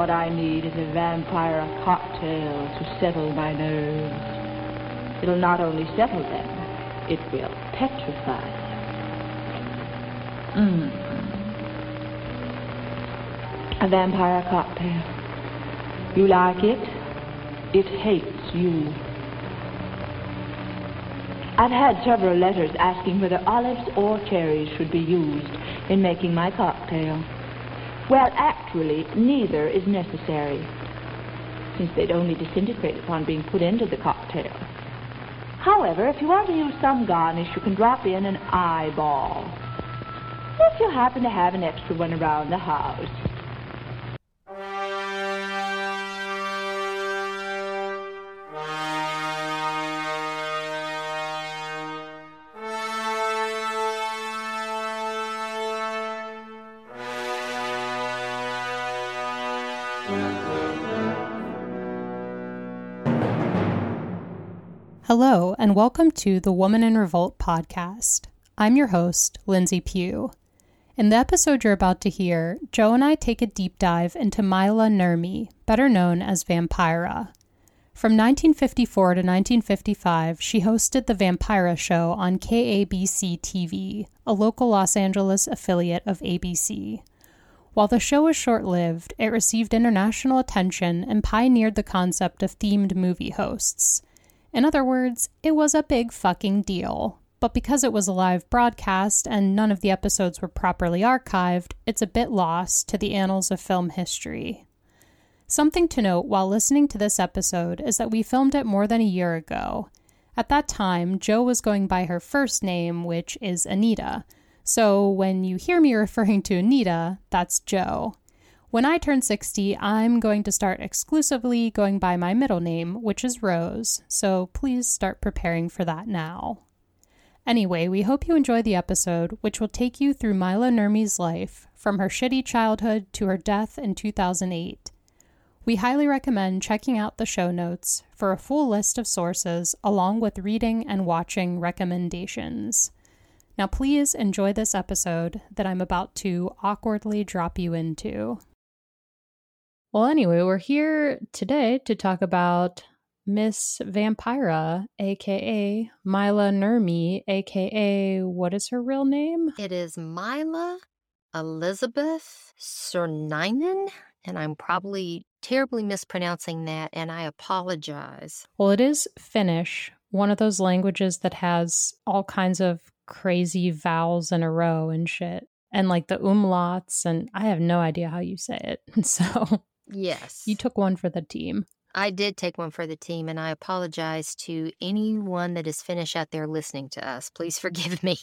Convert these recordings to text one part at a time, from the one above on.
What I need is a vampire cocktail to settle my nerves. It'll not only settle them, it will petrify them. Mm. A vampire cocktail. You like it? It hates you. I've had several letters asking whether olives or cherries should be used in making my cocktail. Well, actually, neither is necessary, since they'd only disintegrate upon being put into the cocktail. However, if you want to use some garnish, you can drop in an eyeball. If you happen to have an extra one around the house. Hello, and welcome to the Woman in Revolt podcast. I'm your host, Lindsay Pugh. In the episode you're about to hear, Joe and I take a deep dive into Maila Nurmi, better known as Vampira. From 1954 to 1955, she hosted The Vampira Show on KABC TV, a local Los Angeles affiliate of ABC. While the show was short lived, it received international attention and pioneered the concept of themed movie hosts. In other words, it was a big fucking deal. But because it was a live broadcast and none of the episodes were properly archived, it's a bit lost to the annals of film history. Something to note while listening to this episode is that we filmed it more than a year ago. At that time, Joe was going by her first name, which is Anita. So when you hear me referring to Anita, that's Joe. When I turn 60, I'm going to start exclusively going by my middle name, which is Rose, so please start preparing for that now. Anyway, we hope you enjoy the episode, which will take you through Mila Nurmi's life, from her shitty childhood to her death in 2008. We highly recommend checking out the show notes for a full list of sources, along with reading and watching recommendations. Now, please enjoy this episode that I'm about to awkwardly drop you into. Well, anyway, we're here today to talk about Miss Vampira, aka Mila Nurmi, aka what is her real name? It is Mila Elizabeth Surninen, and I'm probably terribly mispronouncing that, and I apologize. Well, it is Finnish, one of those languages that has all kinds of crazy vowels in a row and shit. And like the umlauts, and I have no idea how you say it. So Yes. You took one for the team. I did take one for the team, and I apologize to anyone that is Finnish out there listening to us. Please forgive me.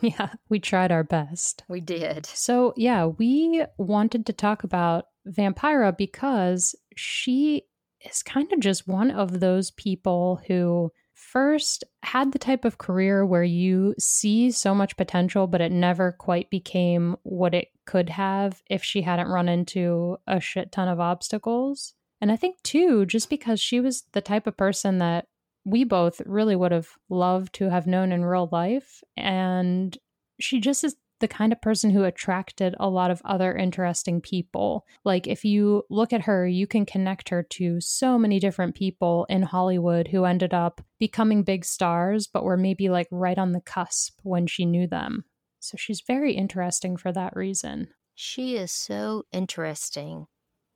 Yeah, we tried our best. We did. So, yeah, we wanted to talk about Vampira because she is kind of just one of those people who first had the type of career where you see so much potential, but it never quite became what it could have if she hadn't run into a shit ton of obstacles. And I think, too, just because she was the type of person that we both really would have loved to have known in real life. And she just is the kind of person who attracted a lot of other interesting people. Like, if you look at her, you can connect her to so many different people in Hollywood who ended up becoming big stars, but were maybe like right on the cusp when she knew them. So she's very interesting for that reason. She is so interesting.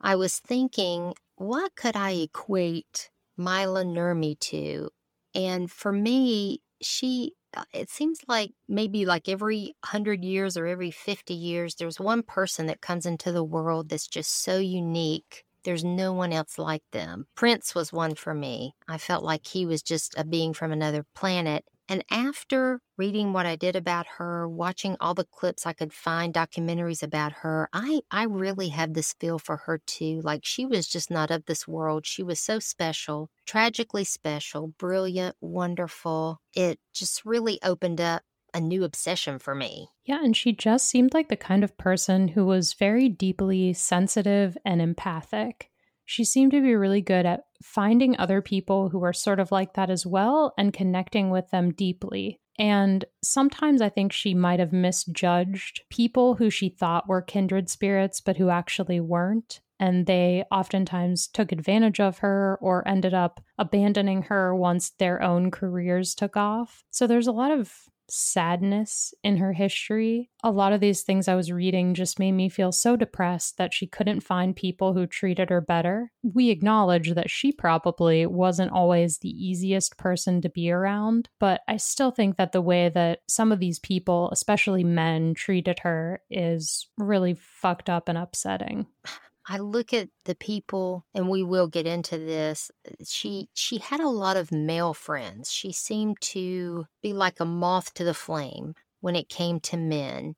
I was thinking, what could I equate Maila Nurmi to? And for me, she Uh, it seems like maybe like every 100 years or every 50 years there's one person that comes into the world that's just so unique. There's no one else like them. Prince was one for me. I felt like he was just a being from another planet and after reading what I did about her, watching all the clips I could find, documentaries about her, I, I really have this feel for her too. Like she was just not of this world. She was so special, tragically special, brilliant, wonderful. It just really opened up a new obsession for me. Yeah, and she just seemed like the kind of person who was very deeply sensitive and empathic she seemed to be really good at finding other people who were sort of like that as well and connecting with them deeply. And sometimes I think she might have misjudged people who she thought were kindred spirits, but who actually weren't. and they oftentimes took advantage of her or ended up abandoning her once their own careers took off. So there's a lot of sadness in her history. A lot of these things I was reading just made me feel so depressed that she couldn't find people who treated her better. We acknowledge that she probably wasn't always the easiest person to be around, but I still think that the way that some of these people, especially men, treated her is really fucked up and upsetting. I look at the people and we will get into this. Uh, she she had a lot of male friends. She seemed to be like a moth to the flame when it came to men.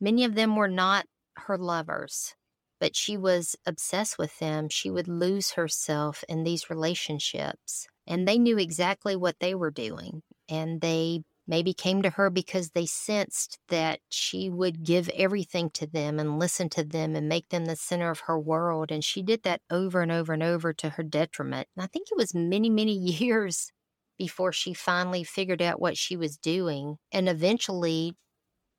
Many of them were not her lovers, but she was obsessed with them. She would lose herself in these relationships, and they knew exactly what they were doing, and they maybe came to her because they sensed that she would give everything to them and listen to them and make them the center of her world. And she did that over and over and over to her detriment. And I think it was many, many years before she finally figured out what she was doing and eventually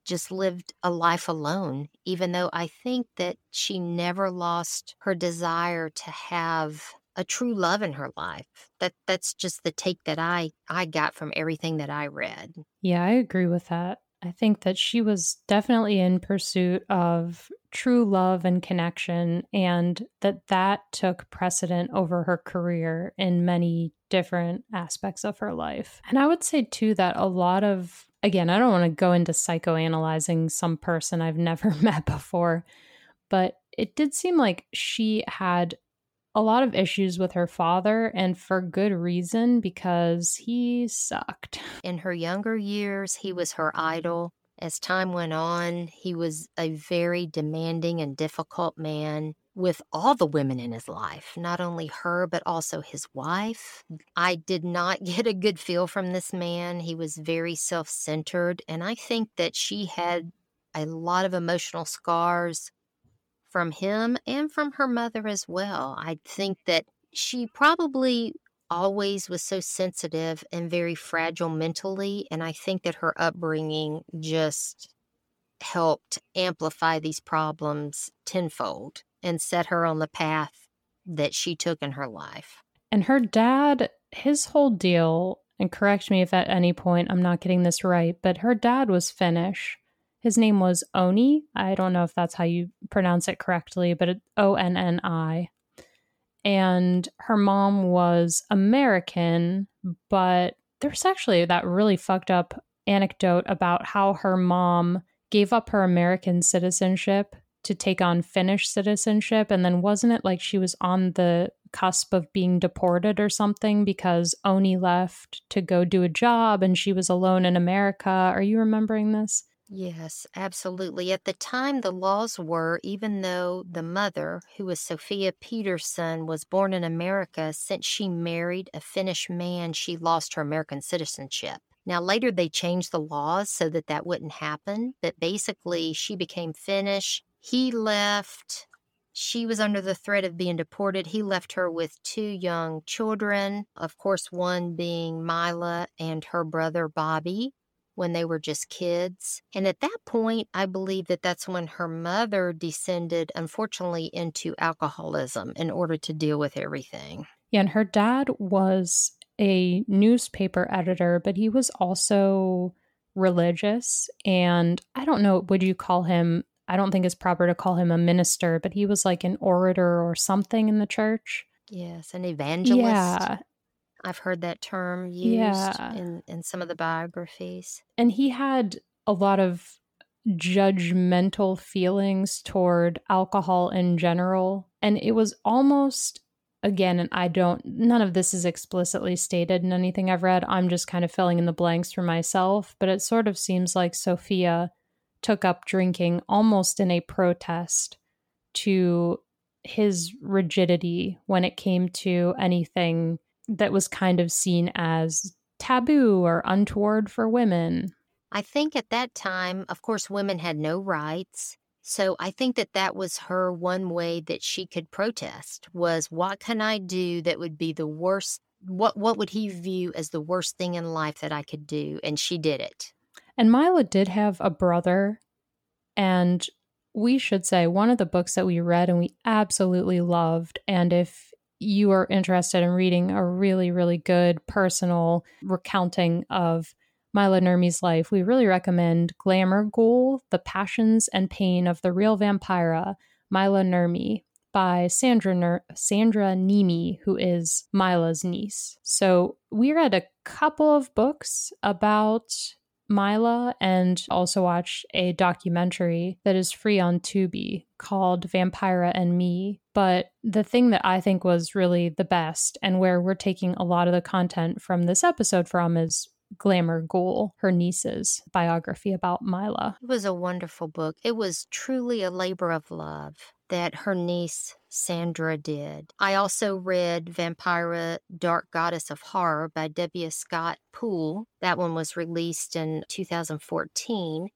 just lived a life alone, even though I think that she never lost her desire to have a true love in her life. That that's just the take that I I got from everything that I read. Yeah, I agree with that. I think that she was definitely in pursuit of true love and connection and that that took precedent over her career in many different aspects of her life. And I would say too that a lot of again, I don't want to go into psychoanalyzing some person I've never met before, but it did seem like she had a lot of issues with her father, and for good reason because he sucked. In her younger years, he was her idol. As time went on, he was a very demanding and difficult man with all the women in his life, not only her, but also his wife. Mm. I did not get a good feel from this man. He was very self centered, and I think that she had a lot of emotional scars from him and from her mother as well. I think that she probably always was so sensitive and very fragile mentally. And I think that her upbringing just helped amplify these problems tenfold and set her on the path that she took in her life. And her dad, his whole deal, and correct me if at any point I'm not getting this right, but her dad was Finnish. His name was Onni. I don't know if that's how you pronounce it correctly, but O N N I. And her mom was American, but there's actually that really fucked up anecdote about how her mom gave up her American citizenship to take on Finnish citizenship. And then wasn't it like she was on the cusp of being deported or something because Onni left to go do a job and she was alone in America? Are you remembering this? Yes, absolutely. At the time, the laws were even though the mother, who was Sophia Peterson, was born in America, since she married a Finnish man, she lost her American citizenship. Now, later they changed the laws so that that wouldn't happen, but basically, she became Finnish. He left. She was under the threat of being deported. He left her with two young children, of course, one being Mila and her brother Bobby when they were just kids. And at that point, I believe that that's when her mother descended, unfortunately, into alcoholism in order to deal with everything. Yeah, and her dad was a newspaper editor, but he was also religious. And I don't know, would you call him? I don't think it's proper to call him a minister, but he was like an orator or something in the church. Yes, an evangelist. Yeah. I've heard that term used yeah. in, in some of the biographies. And he had a lot of judgmental feelings toward alcohol in general. And it was almost, again, and I don't, none of this is explicitly stated in anything I've read. I'm just kind of filling in the blanks for myself. But it sort of seems like Sophia took up drinking almost in a protest to his rigidity when it came to anything that was kind of seen as taboo or untoward for women. I think at that time, of course, women had no rights. So I think that that was her one way that she could protest was what can I do that would be the worst what what would he view as the worst thing in life that I could do and she did it. And Mila did have a brother and we should say one of the books that we read and we absolutely loved. And if you are interested in reading a really, really good personal recounting of Maila Nurmi's life, we really recommend Glamour Ghoul The Passions and Pain of the Real Vampira, Maila Nurmi by Sandra Ner- Sandra Niemi, who is Mila's niece. So we read a couple of books about Mila and also watched a documentary that is free on Tubi called Vampira and Me. But the thing that I think was really the best and where we're taking a lot of the content from this episode from is Glamour Ghoul, her niece's biography about Maila. It was a wonderful book. It was truly a labor of love that her niece Sandra did. I also read Vampira Dark Goddess of Horror by W. Scott Poole. That one was released in 2014.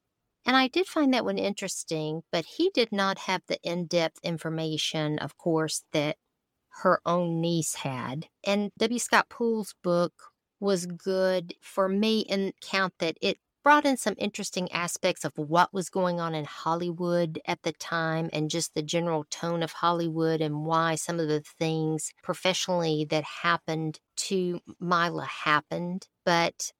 And I did find that one interesting, but he did not have the in depth information, of course, that her own niece had. And W. Scott Poole's book was good for me in count that it brought in some interesting aspects of what was going on in Hollywood at the time and just the general tone of Hollywood and why some of the things professionally that happened to Mila happened. But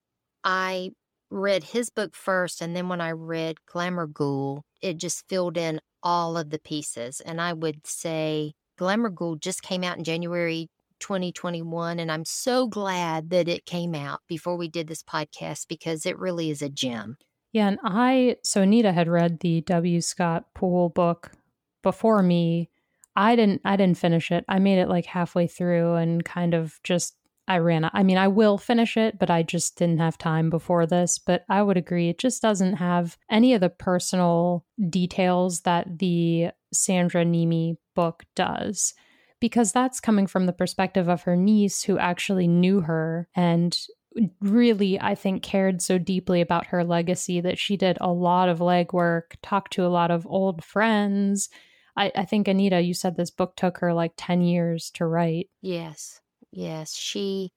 I read his book first, and then when I read Glamour Ghoul, it just filled in all of the pieces. And I would say Glamour Ghoul just came out in January 2021. And I'm so glad that it came out before we did this podcast because it really is a gem. Yeah. And I, so Anita had read the W. Scott Poole book before me. I didn't, I didn't finish it. I made it like halfway through and kind of just, I ran. I mean, I will finish it, but I just didn't have time before this. But I would agree, it just doesn't have any of the personal details that the Sandra Niemi book does because that's coming from the perspective of her niece who actually knew her and really, I think, cared so deeply about her legacy that she did a lot of legwork, talked to a lot of old friends. I, I think, Anita, you said this book took her like 10 years to write. Yes. Yes. She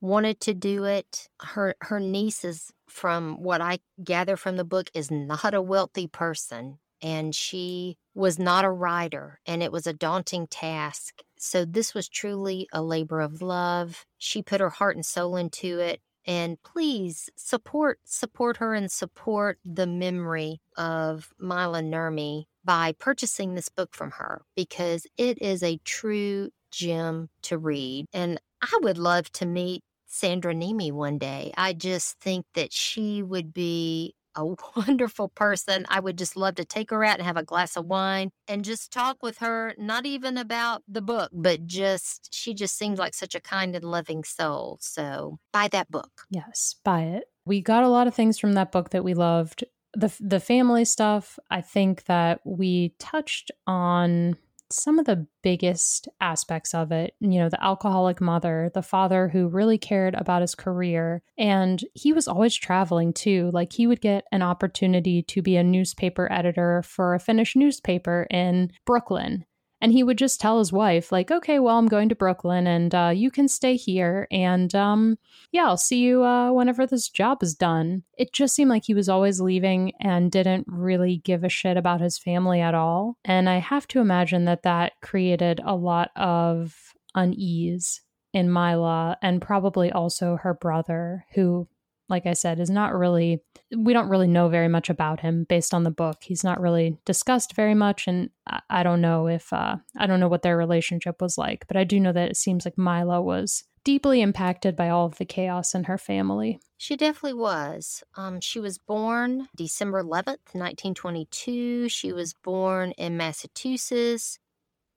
wanted to do it. Her her niece is from what I gather from the book is not a wealthy person and she was not a writer and it was a daunting task so this was truly a labor of love. She put her heart and soul into it. And please support support her and support the memory of Maila Nurmi by purchasing this book from her because it is a true gem to read. And I would love to meet Sandra Niemi one day. I just think that she would be a wonderful person. I would just love to take her out and have a glass of wine and just talk with her, not even about the book, but just, she just seems like such a kind and loving soul. So buy that book. Yes, buy it. We got a lot of things from that book that we loved. The, the family stuff, I think that we touched on some of the biggest aspects of it. You know, the alcoholic mother, the father who really cared about his career. And he was always traveling too. Like he would get an opportunity to be a newspaper editor for a Finnish newspaper in Brooklyn. And he would just tell his wife, like, okay, well, I'm going to Brooklyn and uh, you can stay here. And um, yeah, I'll see you uh, whenever this job is done. It just seemed like he was always leaving and didn't really give a shit about his family at all. And I have to imagine that that created a lot of unease in Mila and probably also her brother, who like I said, is not really, we don't really know very much about him based on the book. He's not really discussed very much. And I, don't know if, uh, I don't know what their relationship was like, but I do know that it seems like Maila was deeply impacted by all of the chaos in her family. She definitely was. Um, she was born December 11th, 1922. She was born in Massachusetts.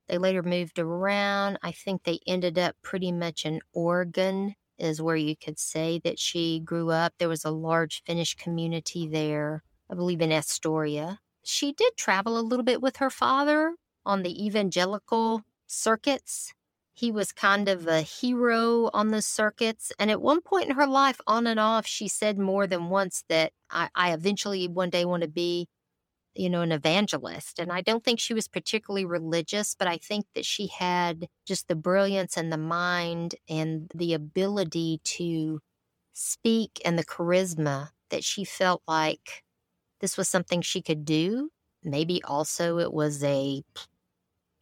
They later moved around. I think they ended up pretty much in Oregon is where you could say that she grew up. There was a large Finnish community there, I believe in Astoria. She did travel a little bit with her father on the evangelical circuits. He was kind of a hero on the circuits. And at one point in her life, on and off, she said more than once that I, I eventually one day want to be you know, an evangelist. And I don't think she was particularly religious, but I think that she had just the brilliance and the mind and the ability to speak and the charisma that she felt like this was something she could do. maybe also it was a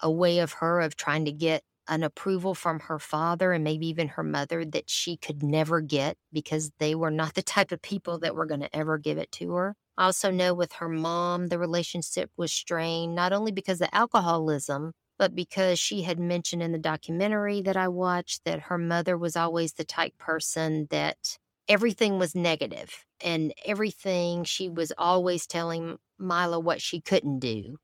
a way of her of trying to get an approval from her father and maybe even her mother that she could never get because they were not the type of people that were going to ever give it to her. I also know with her mom, the relationship was strained, not only because of alcoholism, but because she had mentioned in the documentary that I watched that her mother was always the type person that everything was negative and everything she was always telling Mila what she couldn't do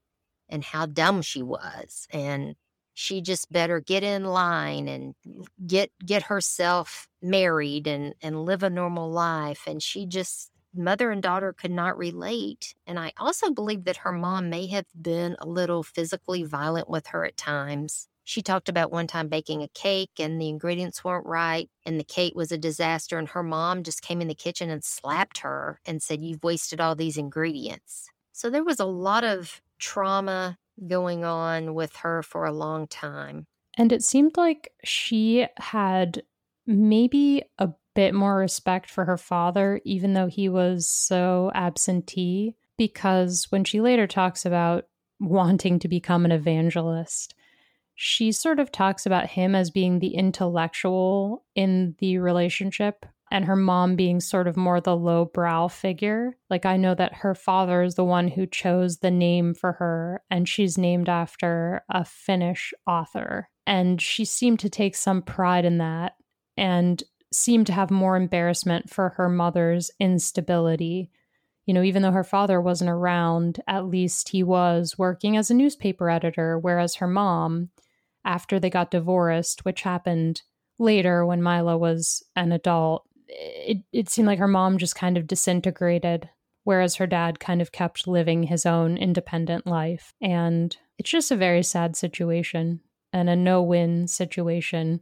and how dumb she was. And she just better get in line and get get herself married and and live a normal life. And she just mother and daughter could not relate and i also believe that her mom may have been a little physically violent with her at times she talked about one time baking a cake and the ingredients weren't right and the cake was a disaster and her mom just came in the kitchen and slapped her and said you've wasted all these ingredients so there was a lot of trauma going on with her for a long time. And it seemed like she had maybe a bit more respect for her father, even though he was so absentee. Because when she later talks about wanting to become an evangelist, she sort of talks about him as being the intellectual in the relationship and her mom being sort of more the lowbrow figure. Like, I know that her father is the one who chose the name for her, and she's named after a Finnish author. And she seemed to take some pride in that and seemed to have more embarrassment for her mother's instability. You know, even though her father wasn't around, at least he was working as a newspaper editor, whereas her mom, after they got divorced, which happened later when Mila was an adult, it, it seemed like her mom just kind of disintegrated, whereas her dad kind of kept living his own independent life. And it's just a very sad situation and a no win situation.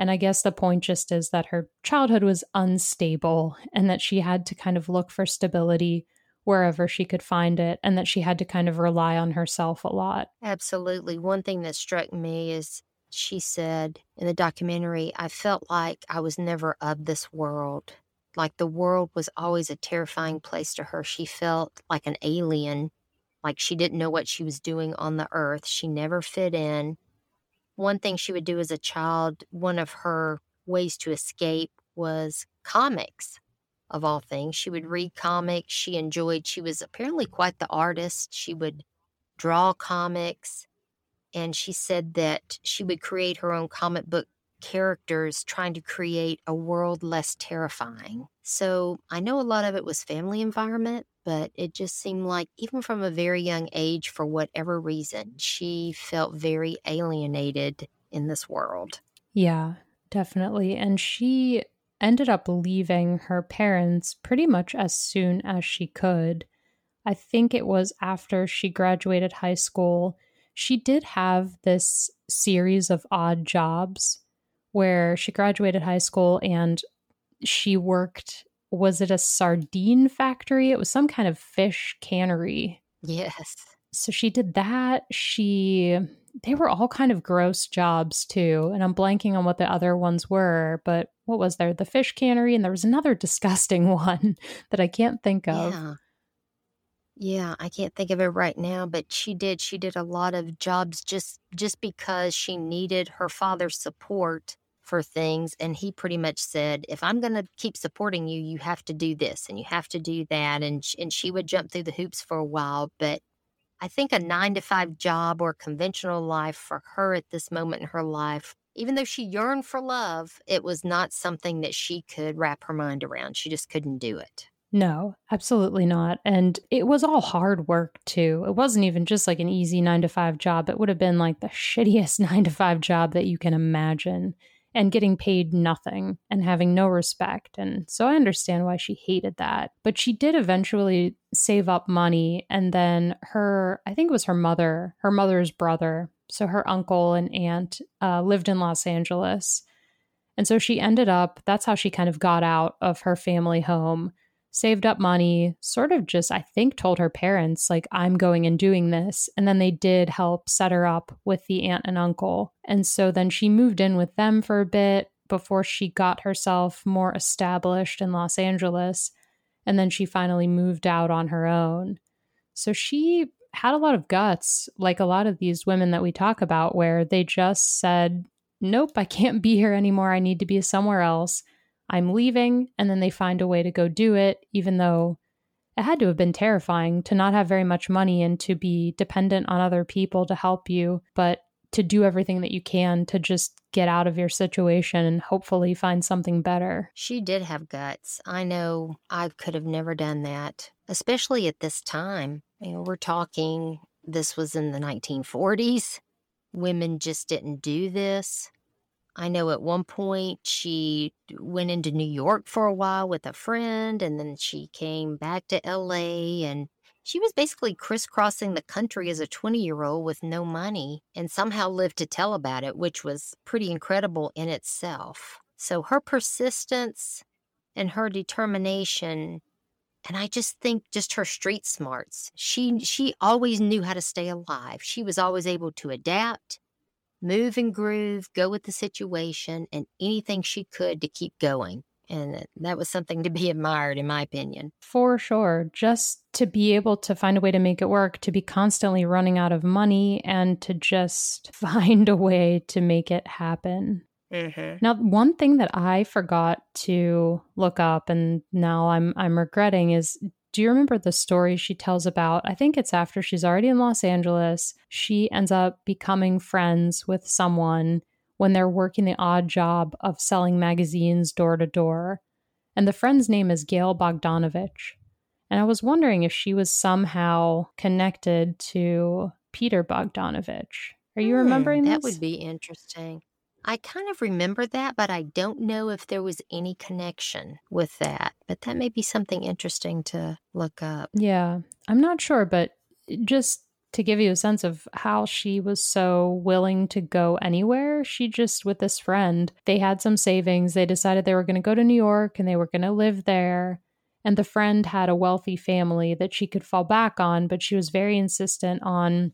And I guess the point just is that her childhood was unstable and that she had to kind of look for stability wherever she could find it and that she had to kind of rely on herself a lot. Absolutely. One thing that struck me is she said in the documentary, I felt like I was never of this world. Like the world was always a terrifying place to her. She felt like an alien, like she didn't know what she was doing on the earth. She never fit in. One thing she would do as a child, one of her ways to escape was comics of all things. She would read comics. She enjoyed, she was apparently quite the artist. She would draw comics and she said that she would create her own comic book characters trying to create a world less terrifying. So I know a lot of it was family environment, but it just seemed like even from a very young age, for whatever reason, she felt very alienated in this world. Yeah, definitely. And she ended up leaving her parents pretty much as soon as she could. I think it was after she graduated high school she did have this series of odd jobs where she graduated high school and she worked was it a sardine factory? It was some kind of fish cannery. Yes. So she did that. She they were all kind of gross jobs too and i'm blanking on what the other ones were but what was there? The fish cannery and there was another disgusting one that i can't think of. Yeah. Yeah, I can't think of it right now, but she did. She did a lot of jobs just just because she needed her father's support for things and he pretty much said, "If I'm going to keep supporting you, you have to do this and you have to do that." And and she would jump through the hoops for a while, but I think a 9 to 5 job or conventional life for her at this moment in her life even though she yearned for love, it was not something that she could wrap her mind around. She just couldn't do it. No, absolutely not. And it was all hard work too. It wasn't even just like an easy nine to five job. It would have been like the shittiest nine to five job that you can imagine and getting paid nothing and having no respect. And so I understand why she hated that. But she did eventually save up money. And then her, I think it was her mother, her mother's brother, so her uncle and aunt uh, lived in Los Angeles. And so she ended up, that's how she kind of got out of her family home saved up money, sort of just, I think, told her parents, like, I'm going and doing this. And then they did help set her up with the aunt and uncle. And so then she moved in with them for a bit before she got herself more established in Los Angeles. And then she finally moved out on her own. So she had a lot of guts, like a lot of these women that we talk about, where they just said, Nope, I can't be here anymore. I need to be somewhere else. I'm leaving. And then they find a way to go do it, even though it had to have been terrifying to not have very much money and to be dependent on other people to help you. But to do everything that you can to just get out of your situation and hopefully find something better. She did have guts. I know I could have never done that, especially at this time. You know, we're talking, this was in the 1940s. Women just didn't do this. I know at one point she went into New York for a while with a friend, and then she came back to LA and she was basically crisscrossing the country as a 20 year old with no money and somehow lived to tell about it, which was pretty incredible in itself. So her persistence and her determination and I just think just her street smarts. She she always knew how to stay alive. She was always able to adapt, move and groove, go with the situation and anything she could to keep going. And that was something to be admired, in my opinion. For sure. Just to be able to find a way to make it work, to be constantly running out of money, and to just find a way to make it happen. Mm-hmm. Now, one thing that I forgot to look up, and now I'm I'm regretting, is do you remember the story she tells about? I think it's after she's already in Los Angeles. She ends up becoming friends with someone when they're working the odd job of selling magazines door to door. And the friend's name is Gail Bogdanovich. And I was wondering if she was somehow connected to Peter Bogdanovich. Are you hmm, remembering That would be interesting. I kind of remember that, but I don't know if there was any connection with that. But that may be something interesting to look up. Yeah, I'm not sure, but eh, just to give you a sense of how she was so willing to go anywhere, she just, with this friend, they had some savings. They decided they were going to go to New York and they were going to live there. And the friend had a wealthy family that she could fall back on, but she was very insistent on,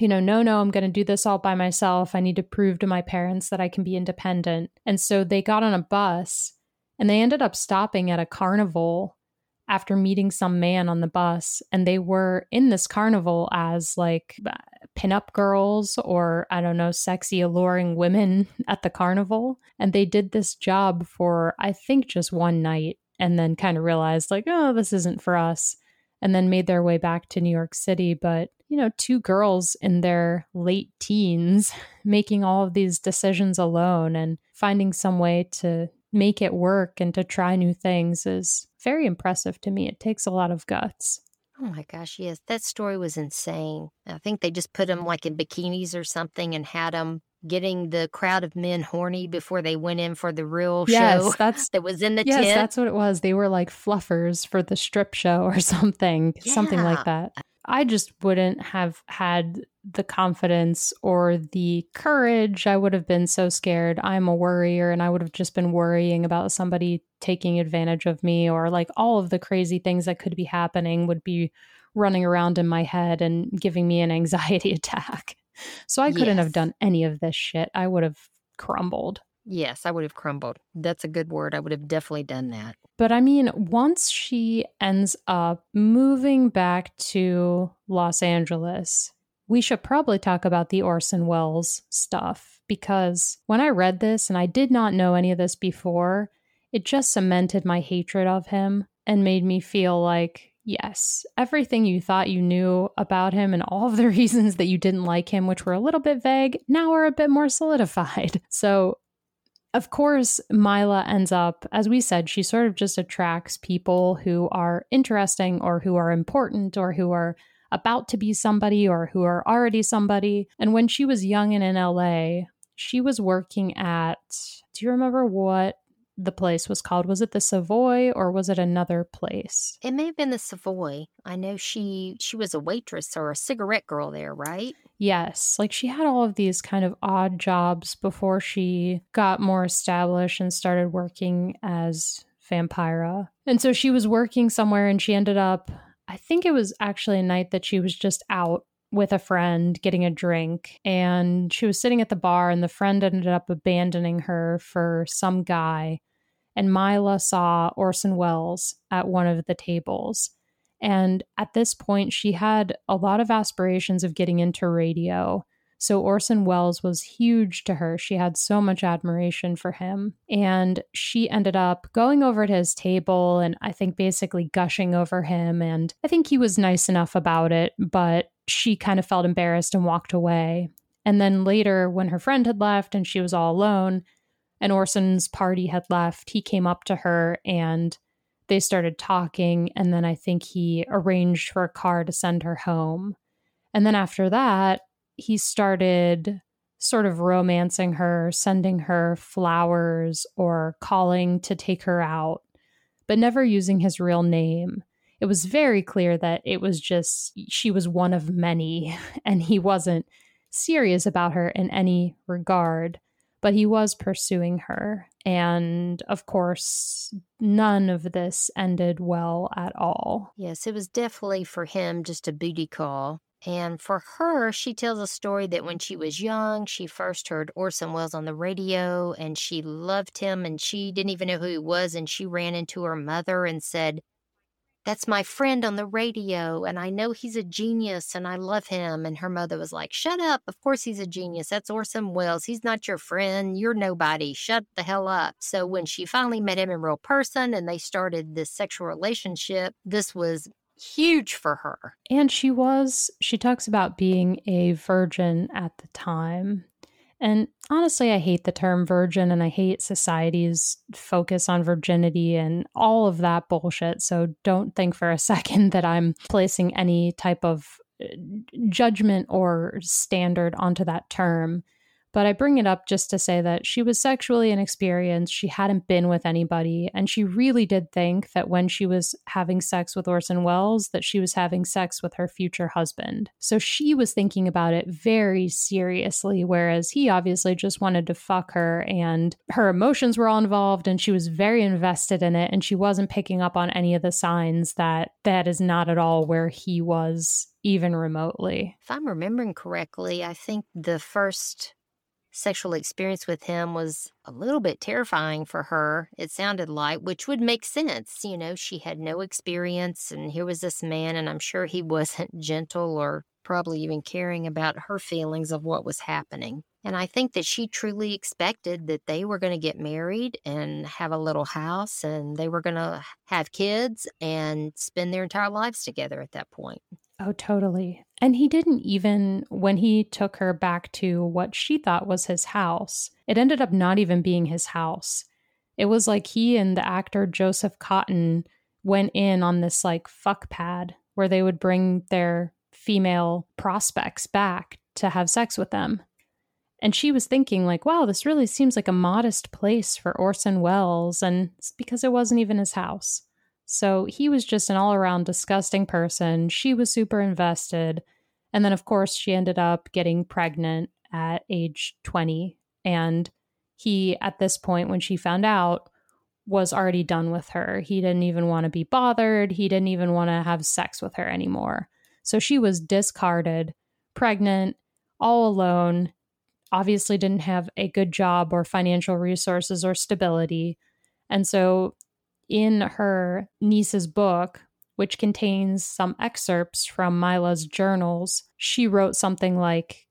you know, no, no, I'm going to do this all by myself. I need to prove to my parents that I can be independent. And so they got on a bus and they ended up stopping at a carnival after meeting some man on the bus and they were in this carnival as like uh, pinup girls or I don't know, sexy, alluring women at the carnival. And they did this job for, I think, just one night and then kind of realized, like, oh, this isn't for us. And then made their way back to New York City. But, you know, two girls in their late teens making all of these decisions alone and finding some way to make it work and to try new things is very impressive to me. It takes a lot of guts. Oh my gosh, yes. That story was insane. I think they just put them like in bikinis or something and had them getting the crowd of men horny before they went in for the real yes, show that's, that was in the yes, tent. that's what it was. They were like fluffers for the strip show or something, yeah. something like that. I just wouldn't have had the confidence or the courage. I would have been so scared. I'm a worrier and I would have just been worrying about somebody taking advantage of me or like all of the crazy things that could be happening would be running around in my head and giving me an anxiety attack. So I couldn't yes. have done any of this shit. I would have crumbled. Yes, I would have crumbled. That's a good word. I would have definitely done that. But I mean, once she ends up moving back to Los Angeles, we should probably talk about the Orson Welles stuff because when I read this, and I did not know any of this before, it just cemented my hatred of him and made me feel like, yes, everything you thought you knew about him and all of the reasons that you didn't like him, which were a little bit vague, now are a bit more solidified. So of course, Mila ends up, as we said, she sort of just attracts people who are interesting or who are important or who are about to be somebody or who are already somebody. And when she was young and in LA, she was working at, do you remember what the place was called. Was it the Savoy or was it another place? It may have been the Savoy. I know she she was a waitress or a cigarette girl there, right? Yes. Like she had all of these kind of odd jobs before she got more established and started working as Vampira. And so she was working somewhere and she ended up I think it was actually a night that she was just out with a friend getting a drink and she was sitting at the bar and the friend ended up abandoning her for some guy and Mila saw Orson Welles at one of the tables. And at this point, she had a lot of aspirations of getting into radio. So Orson Welles was huge to her. She had so much admiration for him. And she ended up going over to his table and I think basically gushing over him. And I think he was nice enough about it, but she kind of felt embarrassed and walked away. And then later, when her friend had left and she was all alone, and Orson's party had left, he came up to her and they started talking. And then I think he arranged for a car to send her home. And then after that, he started sort of romancing her, sending her flowers or calling to take her out, but never using his real name. It was very clear that it was just she was one of many, and he wasn't serious about her in any regard, but he was pursuing her. And of course, none of this ended well at all. Yes, it was definitely for him just a booty call. And for her, she tells a story that when she was young, she first heard Orson Welles on the radio and she loved him and she didn't even know who he was. And she ran into her mother and said, That's my friend on the radio. And I know he's a genius and I love him. And her mother was like, Shut up. Of course he's a genius. That's Orson Welles. He's not your friend. You're nobody. Shut the hell up. So when she finally met him in real person and they started this sexual relationship, this was huge for her. And she was, she talks about being a virgin at the time. And honestly, I hate the term virgin and I hate society's focus on virginity and all of that bullshit. So don't think for a second that I'm placing any type of uh, judgment or standard onto that term. But I bring it up just to say that she was sexually inexperienced. She hadn't been with anybody. And she really did think that when she was having sex with Orson Welles, that she was having sex with her future husband. So she was thinking about it very seriously, whereas he obviously just wanted to fuck her and her emotions were all involved and she was very invested in it. And she wasn't picking up on any of the signs that that is not at all where he was even remotely. If I'm remembering correctly, I think the first sexual experience with him was a little bit terrifying for her, it sounded like, which would make sense. You know, she had no experience, and here was this man, and I'm sure he wasn't gentle or probably even caring about her feelings of what was happening. And I think that she truly expected that they were going to get married and have a little house and they were going to have kids and spend their entire lives together at that point. Oh, totally. And he didn't even, when he took her back to what she thought was his house, it ended up not even being his house. It was like he and the actor Joseph Cotten went in on this like fuck pad where they would bring their female prospects back to have sex with them. And she was thinking, like, wow, this really seems like a modest place for Orson Welles. And it's because it wasn't even his house. So he was just an all around disgusting person. She was super invested. And then, of course, she ended up getting pregnant at age 20. And he, at this point, when she found out, was already done with her. He didn't even want to be bothered. He didn't even want to have sex with her anymore. So she was discarded, pregnant, all alone, obviously didn't have a good job or financial resources or stability. And so in her niece's book, which contains some excerpts from Mila's journals, she wrote something like,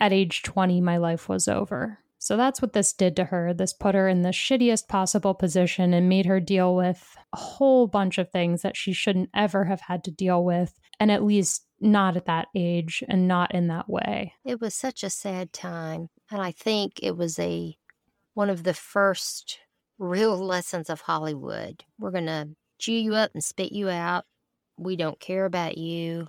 At age 20, my life was over. So that's what this did to her. This put her in the shittiest possible position and made her deal with a whole bunch of things that she shouldn't ever have had to deal with, and at least not at that age and not in that way. It was such a sad time. And I think it was a one of the first real lessons of Hollywood. We're going to chew you up and spit you out. We don't care about you.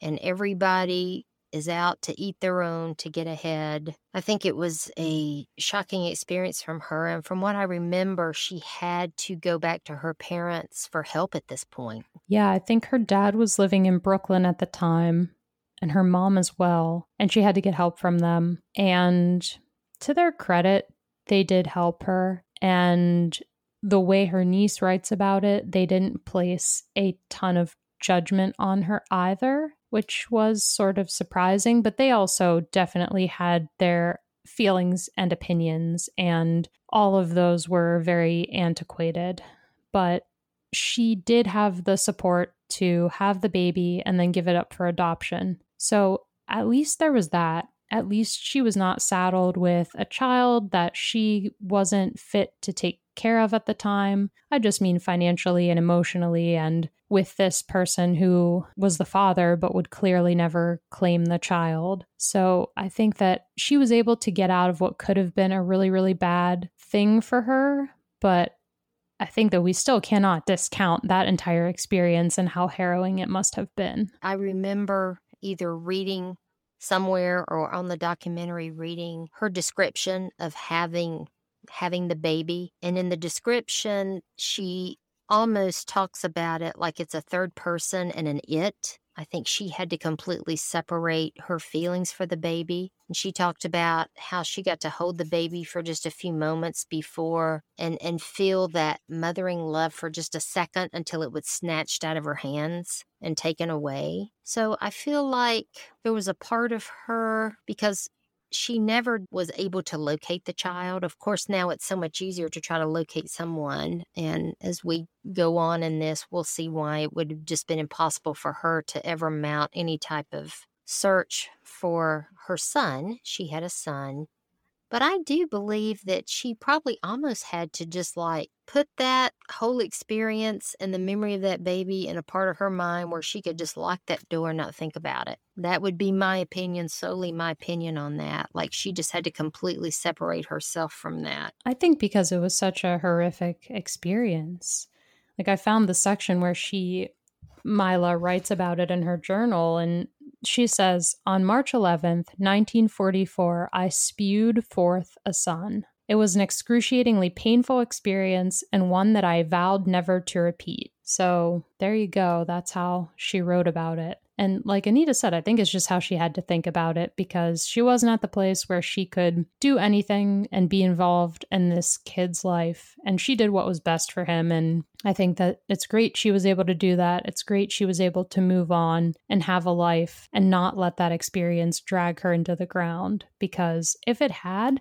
And everybody is out to eat their own to get ahead. I think it was mm. a shocking experience from her. And from what I remember, she had to go back to her parents for help at this point. Yeah, I think her dad was living in Brooklyn at the time and her mom as well. And she had to get help from them. And to their credit, they did help her. And the way her niece writes about it, they didn't place a ton of judgment on her either, which was sort of surprising. But they also definitely had their feelings and opinions, and all of those were very antiquated. But she did have the support to have the baby and then give it up for adoption. So at least there was that. At least she was not saddled with a child that she wasn't fit to take care of at the time. I just mean financially and emotionally, and with this person who was the father but would clearly never claim the child. So I think that she was able to get out of what could have been a really, really bad thing for her. But I think that we still cannot discount that entire experience and how harrowing it must have been. I remember either reading somewhere or on the documentary reading her description of having having the baby. And in the description she almost talks about it like it's a third person and an it I think she had to completely separate her feelings for the baby. And she talked about how she got to hold the baby for just a few moments before and, and feel that mothering love for just a second until it was snatched out of her hands and taken away. So I feel like there was a part of her because she never was able to locate the child. Of course, now it's so much easier to try to locate someone. And as we go on in this, we'll see why it would have just been impossible for her to ever mount any type of search for her son. She had a son but I do believe that she probably almost had to just like put that whole experience and the memory of that baby in a part of her mind where she could just lock that door and not think about it. That would be my opinion, solely my opinion on that. Like she just had to completely separate herself from that. I think because it was such a horrific experience. Like I found the section where she Mila writes about it in her journal and she says, On March 11th, 1944, I spewed forth a son. It was an excruciatingly painful experience and one that I vowed never to repeat. So there you go. That's how she wrote about it. And like Anita said, I think it's just how she had to think about it because she wasn't at the place where she could do anything and be involved in this kid's life. And she did what was best for him. And I think that it's great she was able to do that. It's great she was able to move on and have a life and not let that experience drag her into the ground. Because if it had,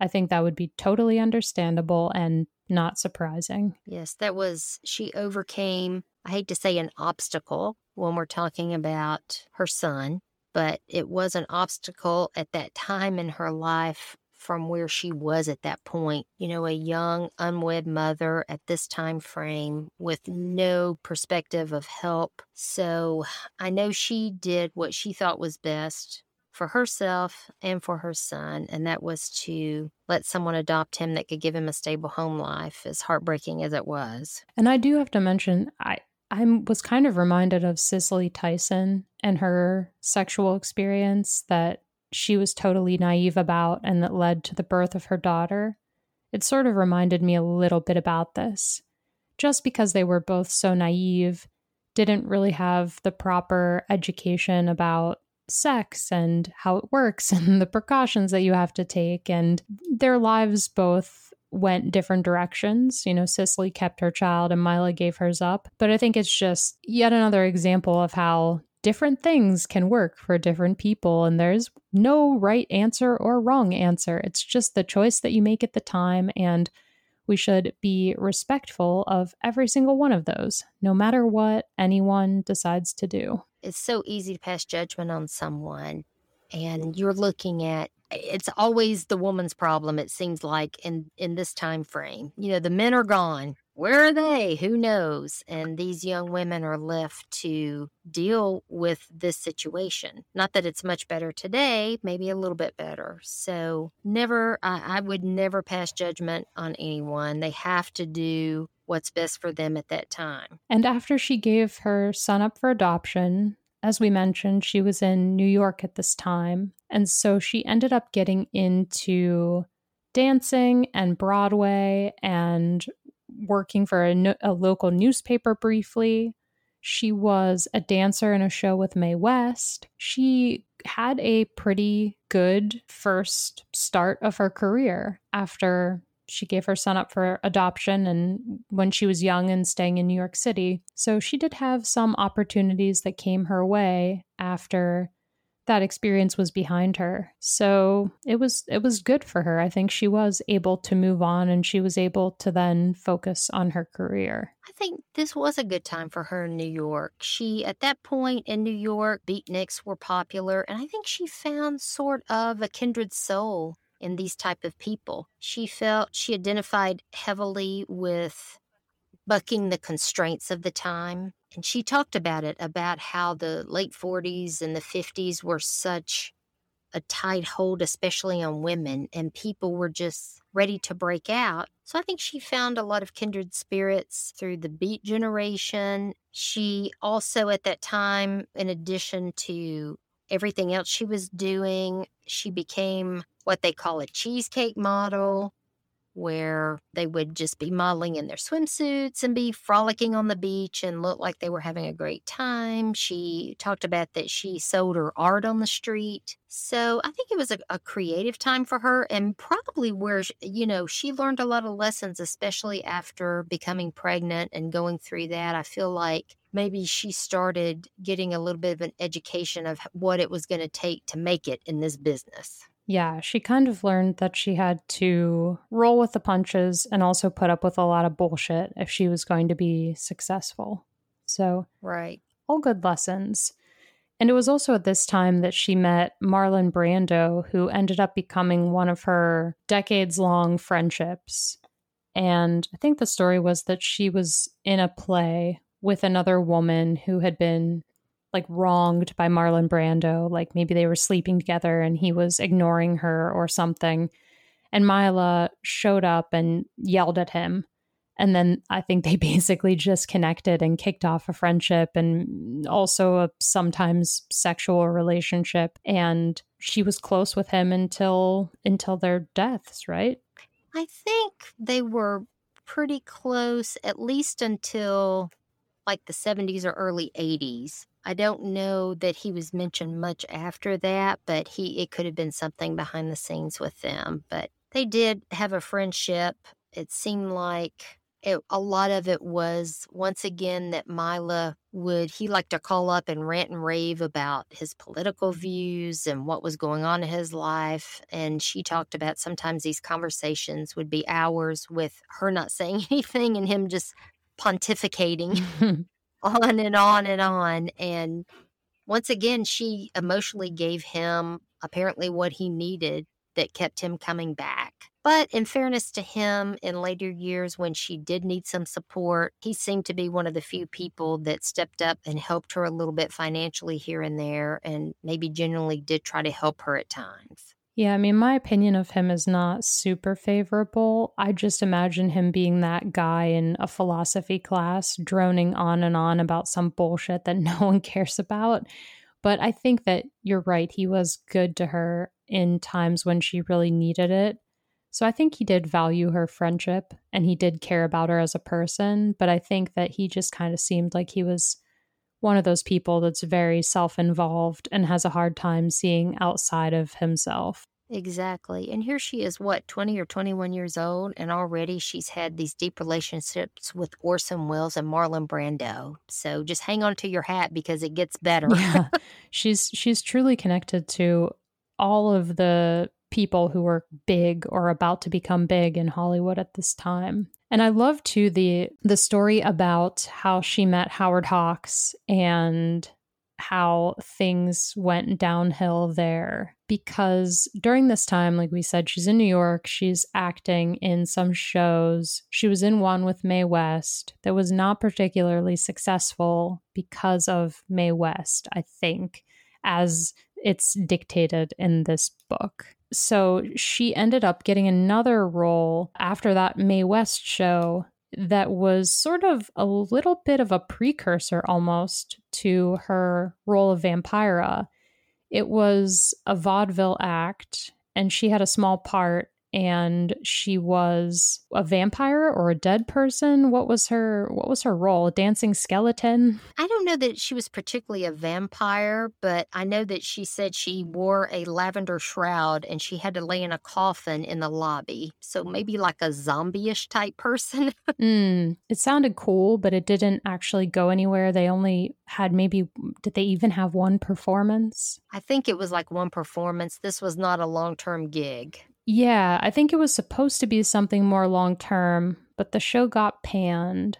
I think that would be totally understandable and not surprising. Yes, that was, she overcame, I hate to say an obstacle when we're talking about her son, but it was an obstacle at that time in her life from where she was at that point. You know, a young, unwed mother at this time frame with no perspective of help. So I know she did what she thought was best for herself and for her son, and that was to let someone adopt him that could give him a stable home life, as heartbreaking as it was. And I do have to mention, I I was kind of reminded of Cicely Tyson and her sexual experience that she was totally naive about and that led to the birth of her daughter. It sort of reminded me a little bit about this. Just because they were both so naive, didn't really have the proper education about sex and how it works and the precautions that you have to take. And their lives both went different directions. You know, Cicely kept her child and Mila gave hers up. But I think it's just yet another example of how different things can work for different people. And there's no right answer or wrong answer. It's just the choice that you make at the time. And we should be respectful of every single one of those, no matter what anyone decides to do it's so easy to pass judgment on someone and you're looking at it's always the woman's problem it seems like in in this time frame. You know the men are gone. Where are they? Who knows? And these young women are left to deal with this situation. Not that it's much better today maybe a little bit better. So never I, I would never pass judgment on anyone. They have to do what's best for them at that time. And after she gave her son up for adoption, as we mentioned, she was in New York at this time. And so she ended up getting into dancing and Broadway and working for a, no- a local newspaper briefly. She was a dancer in a show with Mae West. She had a pretty good first start of her career after she gave her son up for adoption and when she was young and staying in New York City. So she did have some opportunities that came her way after that experience was behind her. So it was it was good for her. I think she was able to move on and she was able to then focus on her career. I think this was a good time for her in New York. She at that point in New York, beatniks were popular and I think she found sort of a kindred soul in these type of people. She felt she identified heavily with bucking the constraints of the time and she talked about it about how the late 40s and the 50s were such a tight hold, especially on women, and people were just ready to break out. So I think she found a lot of kindred spirits through the beat generation. She also, at that time, in addition to everything else she was doing, she became what they call a cheesecake model where they would just be modeling in their swimsuits and be frolicking on the beach and look like they were having a great time. She talked about that she sold her art on the street. So I think it was a, a creative time for her and probably where, you know, she learned a lot of lessons, especially after becoming pregnant and going through that. I feel like maybe she started getting a little bit of an education of what it was going to take to make it in this business. Yeah, she kind of learned that she had to roll with the punches and also put up with a lot of bullshit if she was going to be successful. So, right. All good lessons. And it was also at this time that she met Marlon Brando, who ended up becoming one of her decades long friendships. And I think the story was that she was in a play with another woman who had been like wronged by Marlon Brando. Like maybe they were sleeping together and he was ignoring her or something. And Mila showed up and yelled at him. And then I think they basically just connected and kicked off a friendship and also a sometimes sexual relationship. And she was close with him until until their deaths, right? I think they were pretty close, at least until like the 70s or early 80s. I don't know that he was mentioned much after that, but he it could have been something behind the scenes with them. But they did have a friendship. It seemed like it, a lot of it was once again that Mila would he liked to call up and rant and rave about his political mm-hmm. views and what was going on in his life and she talked about sometimes these conversations would be hours with her not saying anything and him just pontificating on and on and on. And once again, she emotionally gave him apparently what he needed that kept him coming back. But in fairness to him, in later years when she did need some support, he seemed to be one of the few people that stepped up and helped her a little bit financially here and there, and maybe genuinely did try to help her at times. Yeah, I mean, my opinion of him is not super favorable. I just imagine him being that guy in a philosophy class, droning on and on about some bullshit that no one cares about. But I think that you're right. He was good to her in times when she really needed it. So I think he did value her friendship and he did care about her as a person. But I think that he just kind of seemed like he was one of those people that's very self involved and has a hard time seeing outside of himself. Exactly. And here she is, what, 20 or 21 years old, and already she's had these deep relationships with Orson Welles and Marlon Brando. So just hang on to your hat because it gets better. yeah. She's she's truly connected to all of the people who were big or about to become big in Hollywood at this time. And I love too the the story about how she met Howard Hawks and how things went downhill there. Because during this time like we said she's in New York. She's acting in some shows. She was in one with Mae West that was not particularly successful because of Mae West I think as it's dictated in this book so she ended up getting another role after that Mae West show that was sort of a little bit of a precursor almost to her role of Vampira. It was a vaudeville act, and she had a small part, and she was a vampire or a dead person. What was her what was her role? A dancing skeleton? I don't know that she was particularly a vampire, but I know that she said she wore a lavender shroud and she had to lay in a coffin in the lobby. So maybe like a zombie-ish type person. mm, it sounded cool, but it didn't actually go anywhere. They only had maybe did they even have one performance? I think it was like one performance. This was not a long-term gig. Yeah, I think it was supposed to be something more long term, but the show got panned.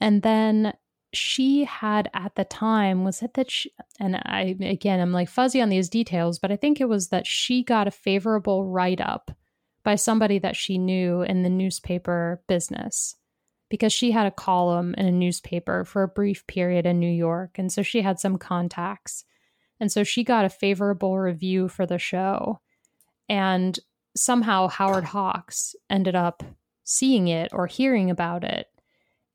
And then she had at the time was it that she, and I again I'm like fuzzy on these details, but I think it was that she got a favorable write up by somebody that she knew in the newspaper business because she had a column in a newspaper for a brief period in New York and so she had some contacts. And so she got a favorable review for the show. And somehow Howard Hawks ended up seeing it or hearing about it,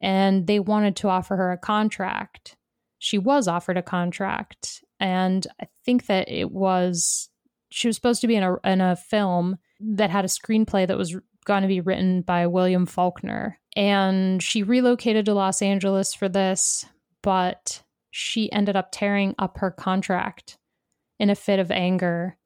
and they wanted to offer her a contract. She was offered a contract, and I think that it was she was supposed to be in a in a film that had a screenplay that was going to be written by William Faulkner, and she relocated to Los Angeles for this, but she ended up tearing up her contract in a fit of anger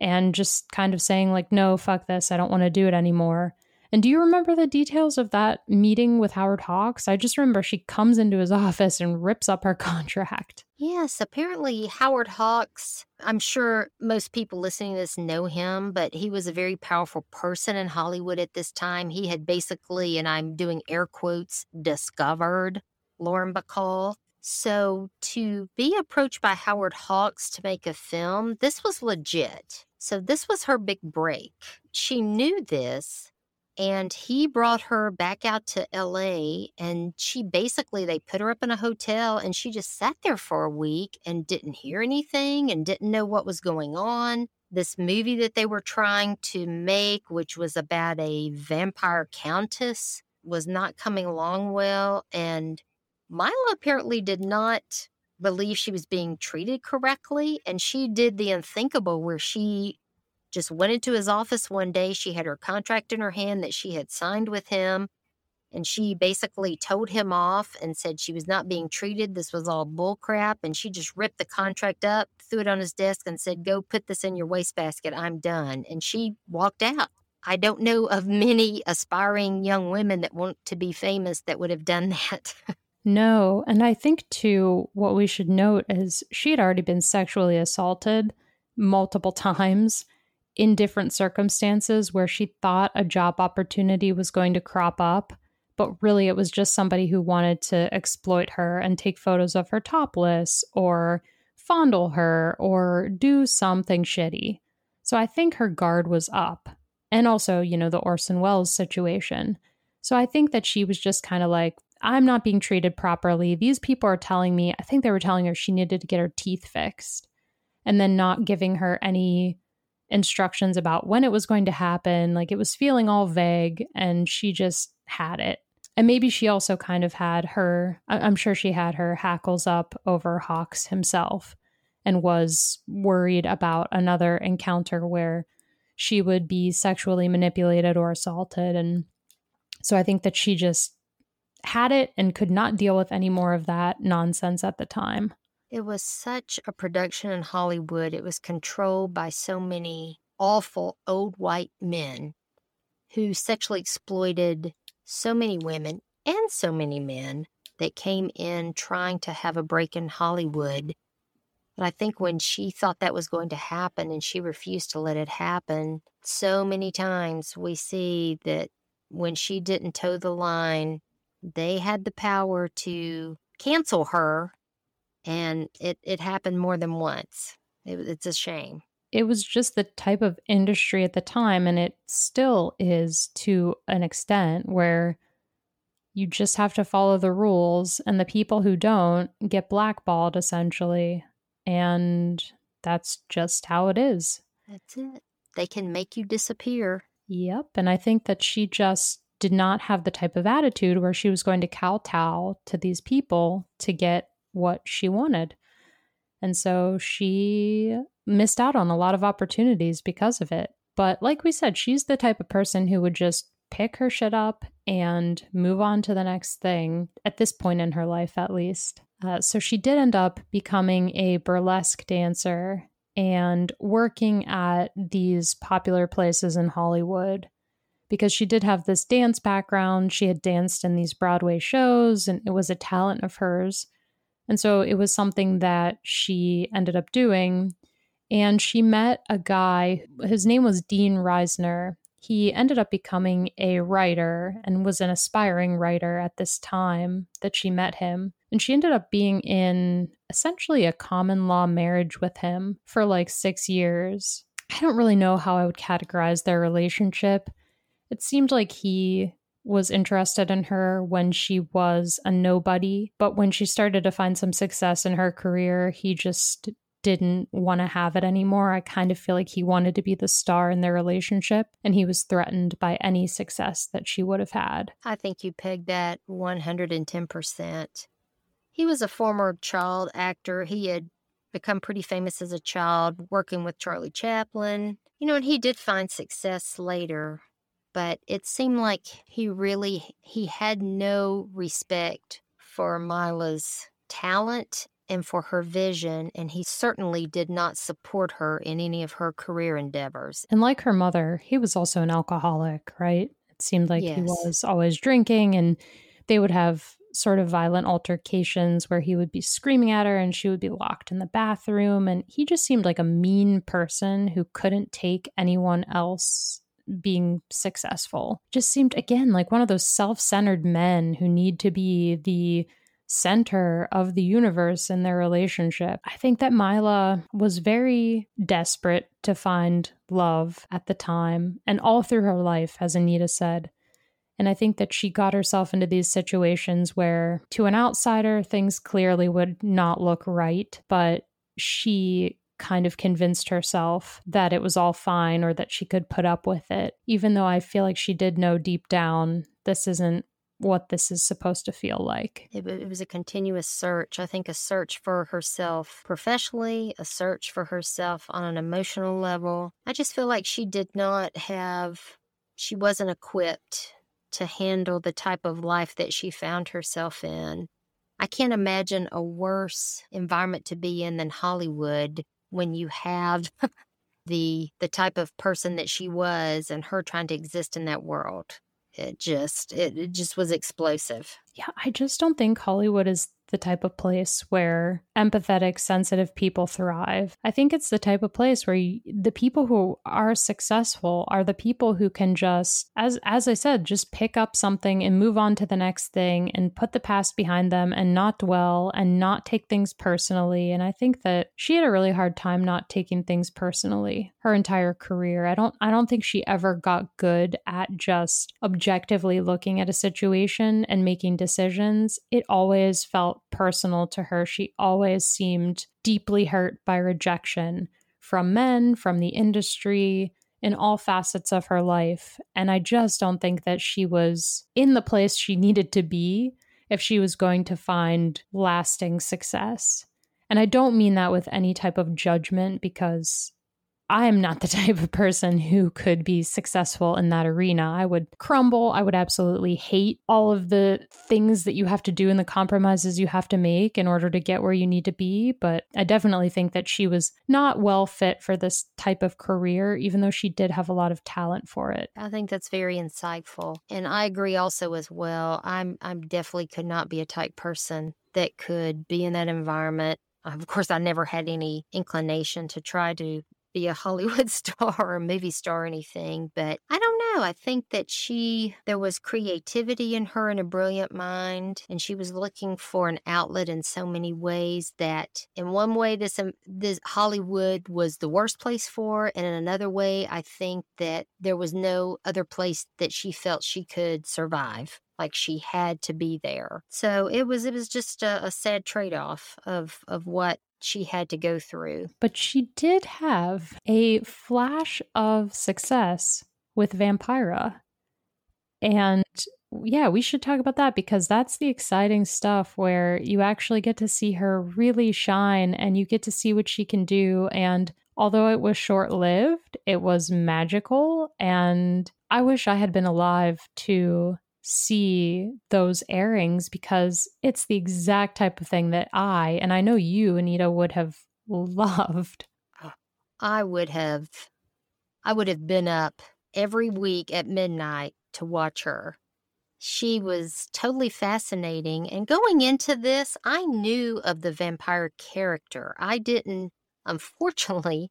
and just kind of saying like no fuck this. I don't want to do it anymore. And do you remember the details of that meeting with howard hawks? I just remember she comes into his office and rips up her contract. Yes apparently howard hawks i'm sure most people listening to this know him but he was a very powerful person in hollywood at this time. He had basically and i'm doing air quotes discovered lauren bacall so to be approached by Howard Hawks to make a film, this was legit. So this was her big break. She knew this and he brought her back out to LA and she basically they put her up in a hotel and she just sat there for a week and didn't hear anything and didn't know what was going on. This movie that they were trying to make which was about a vampire countess was not coming along well and Mila apparently did not believe she was being treated correctly. And she did the unthinkable where she just went into his office one day. She had her contract in her hand that she had signed with him. And she basically told him off and said she was not being treated. This was all bullcrap. And she just ripped the contract up, threw it on his desk, and said, Go put this in your wastebasket. I'm done. And she walked out. I don't know of many aspiring young women that want to be famous that would have done that. No. And I think, too, what we should note is she had already been sexually assaulted multiple times in different circumstances where she thought a job opportunity was going to crop up, but really it was just somebody who wanted to exploit her and take photos of her topless or fondle her or do something shitty. So I think her guard was up. And also, you know, the Orson Welles situation. So I think that she was just kind of like, I'm not being treated properly. These people are telling me, I think they were telling her she needed to get her teeth fixed and then not giving her any instructions about when it was going to happen. Like it was feeling all vague and she just had it. And maybe she also kind of had her, I'm sure she had her hackles up over Hawks himself and was worried about another encounter where she would be sexually manipulated or assaulted. And so I think that she just had it and could not deal with any more of that nonsense at the time. It was such a production in Hollywood. It was controlled by so many awful old white men who sexually exploited so many women and so many men that came in trying to have a break in Hollywood. But I think when she thought that was going to happen and she refused to let it happen, so many times we see that when she didn't toe the line, they had the power to cancel her, and it, it happened more than once. It, it's a shame. It was just the type of industry at the time, and it still is to an extent where you just have to follow the rules, and the people who don't get blackballed essentially. And that's just how it is. That's it. They can make you disappear. Yep. And I think that she just did not have the type of attitude where she was going to kowtow to these people to get what she wanted. And so she missed out on a lot of opportunities because of it. But like we said, she's the type of person who would just pick her shit up and move on to the next thing, at this point in her life, at least. Uh, so she did end up becoming a burlesque dancer and working at these popular places in Hollywood because she did have this dance background. She had danced in these Broadway shows and it was a talent of hers. And so it was something that she ended up doing. And she met a guy, his name was Dean Riesner. He ended up becoming a writer and was an aspiring writer at this time that she met him. And she ended up being in essentially a common law marriage with him for like six years. I don't really know how I would categorize their relationship. It seemed like he was interested in her when she was a nobody, but when she started to find some success in her career, he just didn't want to have it anymore. I kind of feel like he wanted to be the star in their relationship and he was threatened by any success that she would have had. I think you pegged that 110%. He was a former child actor. He had become pretty famous as a child working with Charlie Chaplin. You know, and he did find success later but it seemed like he really he had no respect for Mila's talent and for her vision and he certainly did not support her in any of her career endeavors. And like her mother, he was also an alcoholic, right? It seemed like yes. he was always drinking and they would have sort of violent altercations where he would be screaming at her and she would be locked in the bathroom and he just seemed like a mean person who couldn't take anyone else being successful. Just seemed, again, like one of those self centered men who need to be the center of the universe in their relationship. I think that Mila was very desperate to find love at the time and all through her life, as Anita said. And I think that she got herself into these situations where, to an outsider, things clearly would not look right, but she kind of convinced herself that it was all fine or that she could put up with it, even though I feel like she did know deep down this isn't what this is supposed to feel like. It, it, was a continuous search. I think a search for herself professionally, a search for herself on an emotional level. I just feel like she did not have, she wasn't equipped to handle the type of life that she found herself in. I can't imagine a worse environment to be in than Hollywood when you have the the type of person that she was and her trying to exist in that world. It just it, it just was explosive. Yeah i just don't think hollywood is the type of place where empathetic, sensitive people thrive. I think it's the type of place where you, the people who are successful are the people who can just, as as I said, just pick up something and move on to the next thing and put the past behind them and not dwell and not take things personally. And I think that she had a really hard time not taking things personally her entire career. I don't I don't think she ever got good at just objectively looking at a situation and making decisions. It always felt personal to her. She always seemed deeply hurt by rejection from men, from the industry, in all facets of her life. And I just don't think that she was in the place she needed to be if she was going to find lasting success. And I don't mean that with any type of judgment because I am not the type of person who could be successful in that arena. I would crumble. I would absolutely hate all of the things that you have to do and the compromises you have to make in order to get where you need to be. But I definitely think that she was not well fit for this type of career, even though she did have a lot of talent for it. I think that's very insightful. And I agree also as well. I'm I'm definitely could not be a type person that could be in that environment of course, I never had any inclination to try to be a Hollywood star or a movie star or anything, but I don't know. I think that she, there was creativity in her and a brilliant mind, and she was looking for an outlet in so many ways that in one way, this, um, this Hollywood was the worst place for, and in another way, I think that there was no other place that she felt she could survive like she had to be there. So it was it was just a, a sad trade off of of what she had to go through. But she did have a flash of success with Vampira. And yeah, we should talk about that because that's the exciting stuff where you actually get to see her really shine and you get to see what she can do. And although it was short lived, it was magical. And I wish I had been alive to see those airings because it's the exact type of thing that I, and I know you, Anita, would have loved. I would have, I would have been up every week at midnight to watch her. She was totally fascinating. And going into this, I knew of the vampire character. I didn't, unfortunately,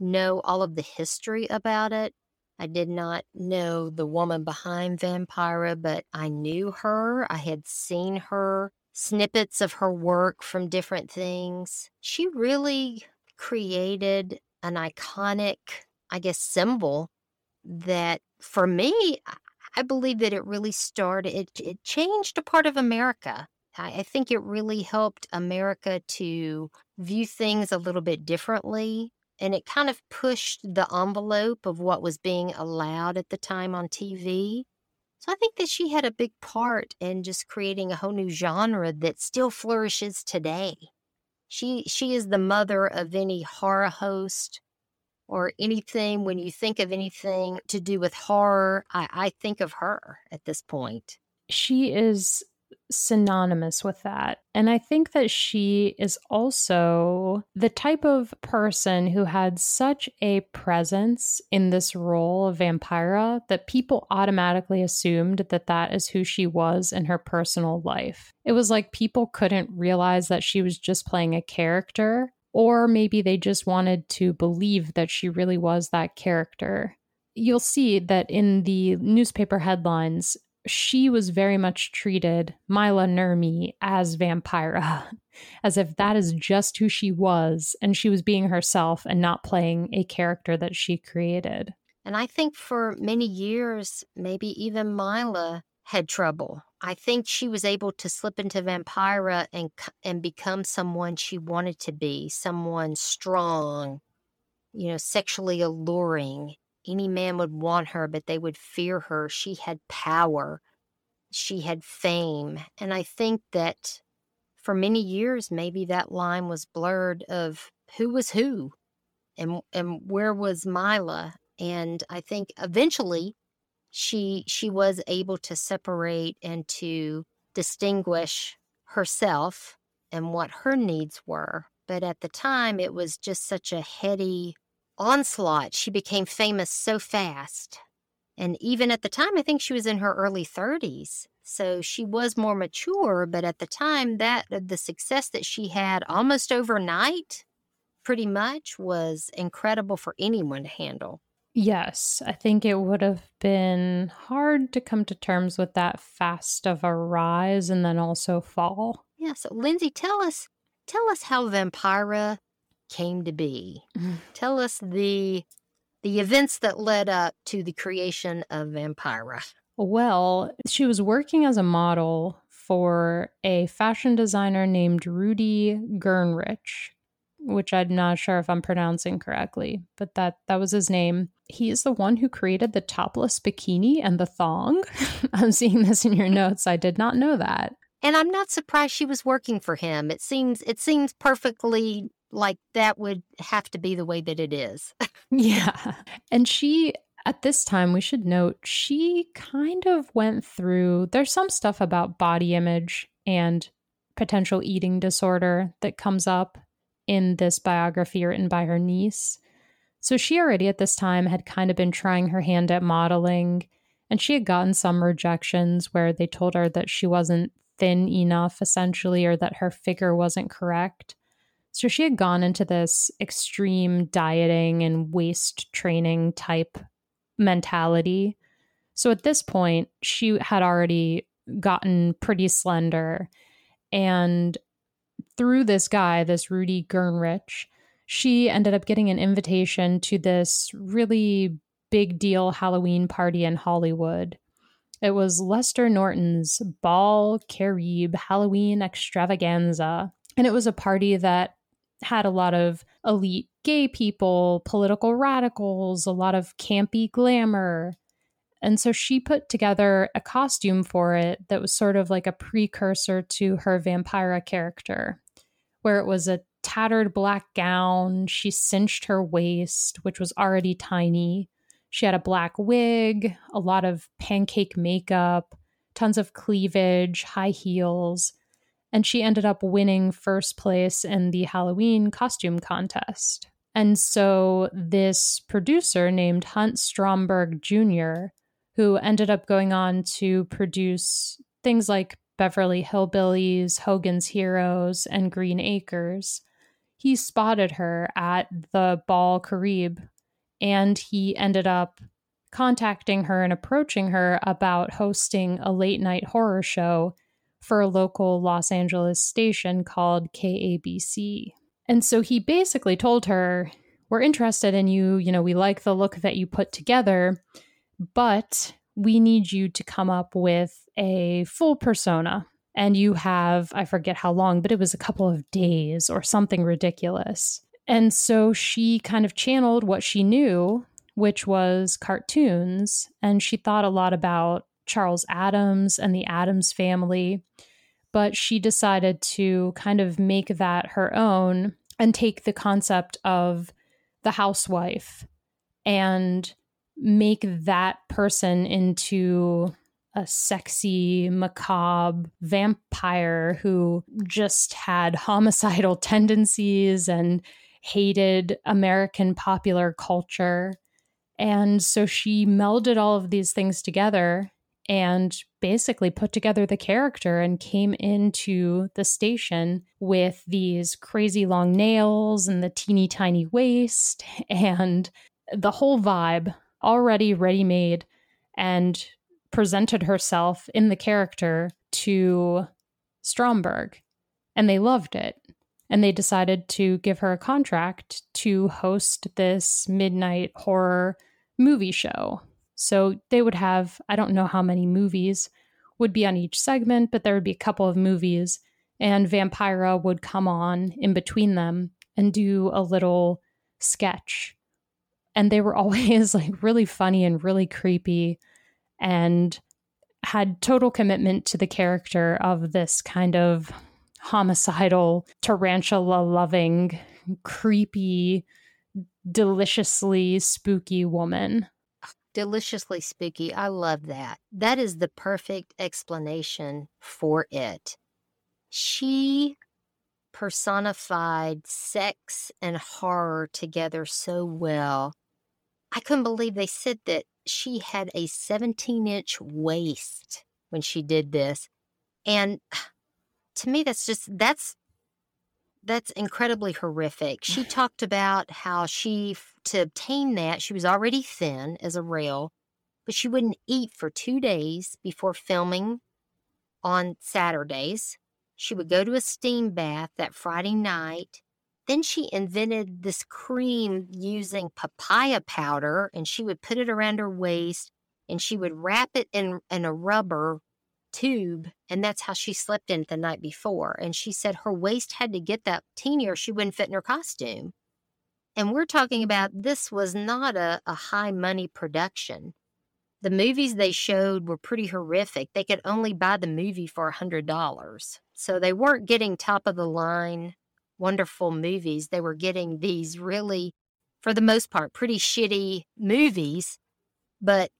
know all of the history about it. I did not know the woman behind Vampira, but I knew her. I had seen her, snippets of her work from different things. She really created an iconic, I guess, symbol that for me, I believe that it really started, it, it changed a part of America. I, I think it really helped America to view things a little bit differently. And it kind of pushed the envelope of what was being allowed at the time on TV. So I think that she had a big part in just creating a whole new genre that still flourishes today. She she is the mother of any horror host or anything, when you think of anything to do with horror, I, I think of her at this point. She is synonymous with that. And I think that she is also the type of person who had such a presence in this role of Vampira that people automatically assumed that that is who she was in her personal life. It was like people couldn't realize that she was just playing a character or maybe they just wanted to believe that she really was that character. You'll see that in the newspaper headlines, she was very much treated, Maila Nurmi, as Vampira, as if that is just who she was, and she was being herself and not playing a character that she created. And I think for many years, maybe even Maila had trouble I think she was able to slip into Vampira and and become someone she wanted to be, someone strong, you know, sexually alluring. Any man would want her, but they would fear her. She had power. She had fame. And I think that for many years maybe that line was blurred of who was who and and where was Mila. And I think eventually she she was able to separate and to distinguish herself and what her needs were but at the time it was just such a heady onslaught she became famous so fast and even at the time i think she was in her early 30s so she was more mature but at the time that uh, the success that she had almost overnight pretty much was incredible for anyone to handle Yes, I think it would have been hard to come to terms with that fast of a rise and then also fall. Yeah, so Lindsay, tell us tell us how Vampira came to be. Mm-hmm. Tell us the the events that led up to the creation of Vampira. Well, she was working as a model for a fashion designer named Rudy Gernreich which I'm not sure if I'm pronouncing correctly, but that that was his name. He is the one who created the topless bikini and the thong. I'm seeing this in your notes. I did not know that. And I'm not surprised she was working for him. It seems it seems perfectly like that would have to be the way that it is. yeah. And she at this time we should note she kind of went through there's some stuff about body image and potential eating disorder that comes up in this biography written by her niece. So she already at this time had kind of been trying her hand at modeling, and she had gotten some rejections where they told her that she wasn't thin enough, essentially, or that her figure wasn't correct. So she had gone into this extreme dieting and waist training type mentality. So at this point, she had already gotten pretty slender and through this guy, this Rudy Gernreich, she ended up getting an invitation to this really big deal Halloween party in Hollywood. It was Lester Horton's Bal Caribe Halloween extravaganza. And it was a party that had a lot of elite gay people, political radicals, a lot of campy glamour. And so she put together a costume for it that was sort of like a precursor to her Vampira character, where it was a tattered black gown. She cinched her waist, which was already tiny. She had a black wig, a lot of pancake makeup, tons of cleavage, high heels, and she ended up winning first place in the Halloween costume contest. And so this producer named Hunt Stromberg Jr., who ended up going on to produce things like Beverly Hillbillies, Hogan's Heroes, and Green Acres, he spotted her at the Bal Caribe and he ended up contacting her and approaching her about hosting a late night horror show for a local Los Angeles station called KABC. And so he basically told her, We're interested in you. You know, we like the look that you put together, but we need you to come up with a full persona. And you have, I forget how long, but it was a couple of days or something ridiculous. And so she kind of channeled what she knew, which was cartoons. And she thought a lot about Charles Addams and the Addams family. But she decided to kind of make that her own and take the concept of the housewife and make that person into a sexy, macabre vampire who just had homicidal tendencies and hated American popular culture. And so she melded all of these things together and basically put together the character and came into the station with these crazy long nails and the teeny tiny waist and the whole vibe already ready made and presented herself in the character to Stromberg. And they loved it. And they decided to give her a contract to host this midnight horror movie show so they would have, I don't know how many movies would be on each segment, but there would be a couple of movies, and Vampira would come on in between them and do a little sketch. And they were always like really funny and really creepy and had total commitment to the character of this kind of homicidal, tarantula loving, creepy, deliciously spooky woman deliciously spooky. I love that. That is the perfect explanation for it. She personified sex and horror together so well. I couldn't believe they said that she had a 17 inch waist when she did this. And to me, that's just, that's that's incredibly horrific. She talked about how she, to obtain that, she was already thin as a rail, but she wouldn't eat for two days before filming on Saturdays. She would go to a steam bath that Friday night. Then she invented this cream using papaya powder, and she would put it around her waist and she would wrap it in, in a rubber tube and that's how she slept in it the night before and she said her waist had to get that teeny or she wouldn't fit in her costume. And we're talking about this was not a, a high money production. The movies they showed were pretty horrific. They could only buy the movie for a hundred dollars. So they weren't getting top of the line wonderful movies. They were getting these really for the most part pretty shitty movies. But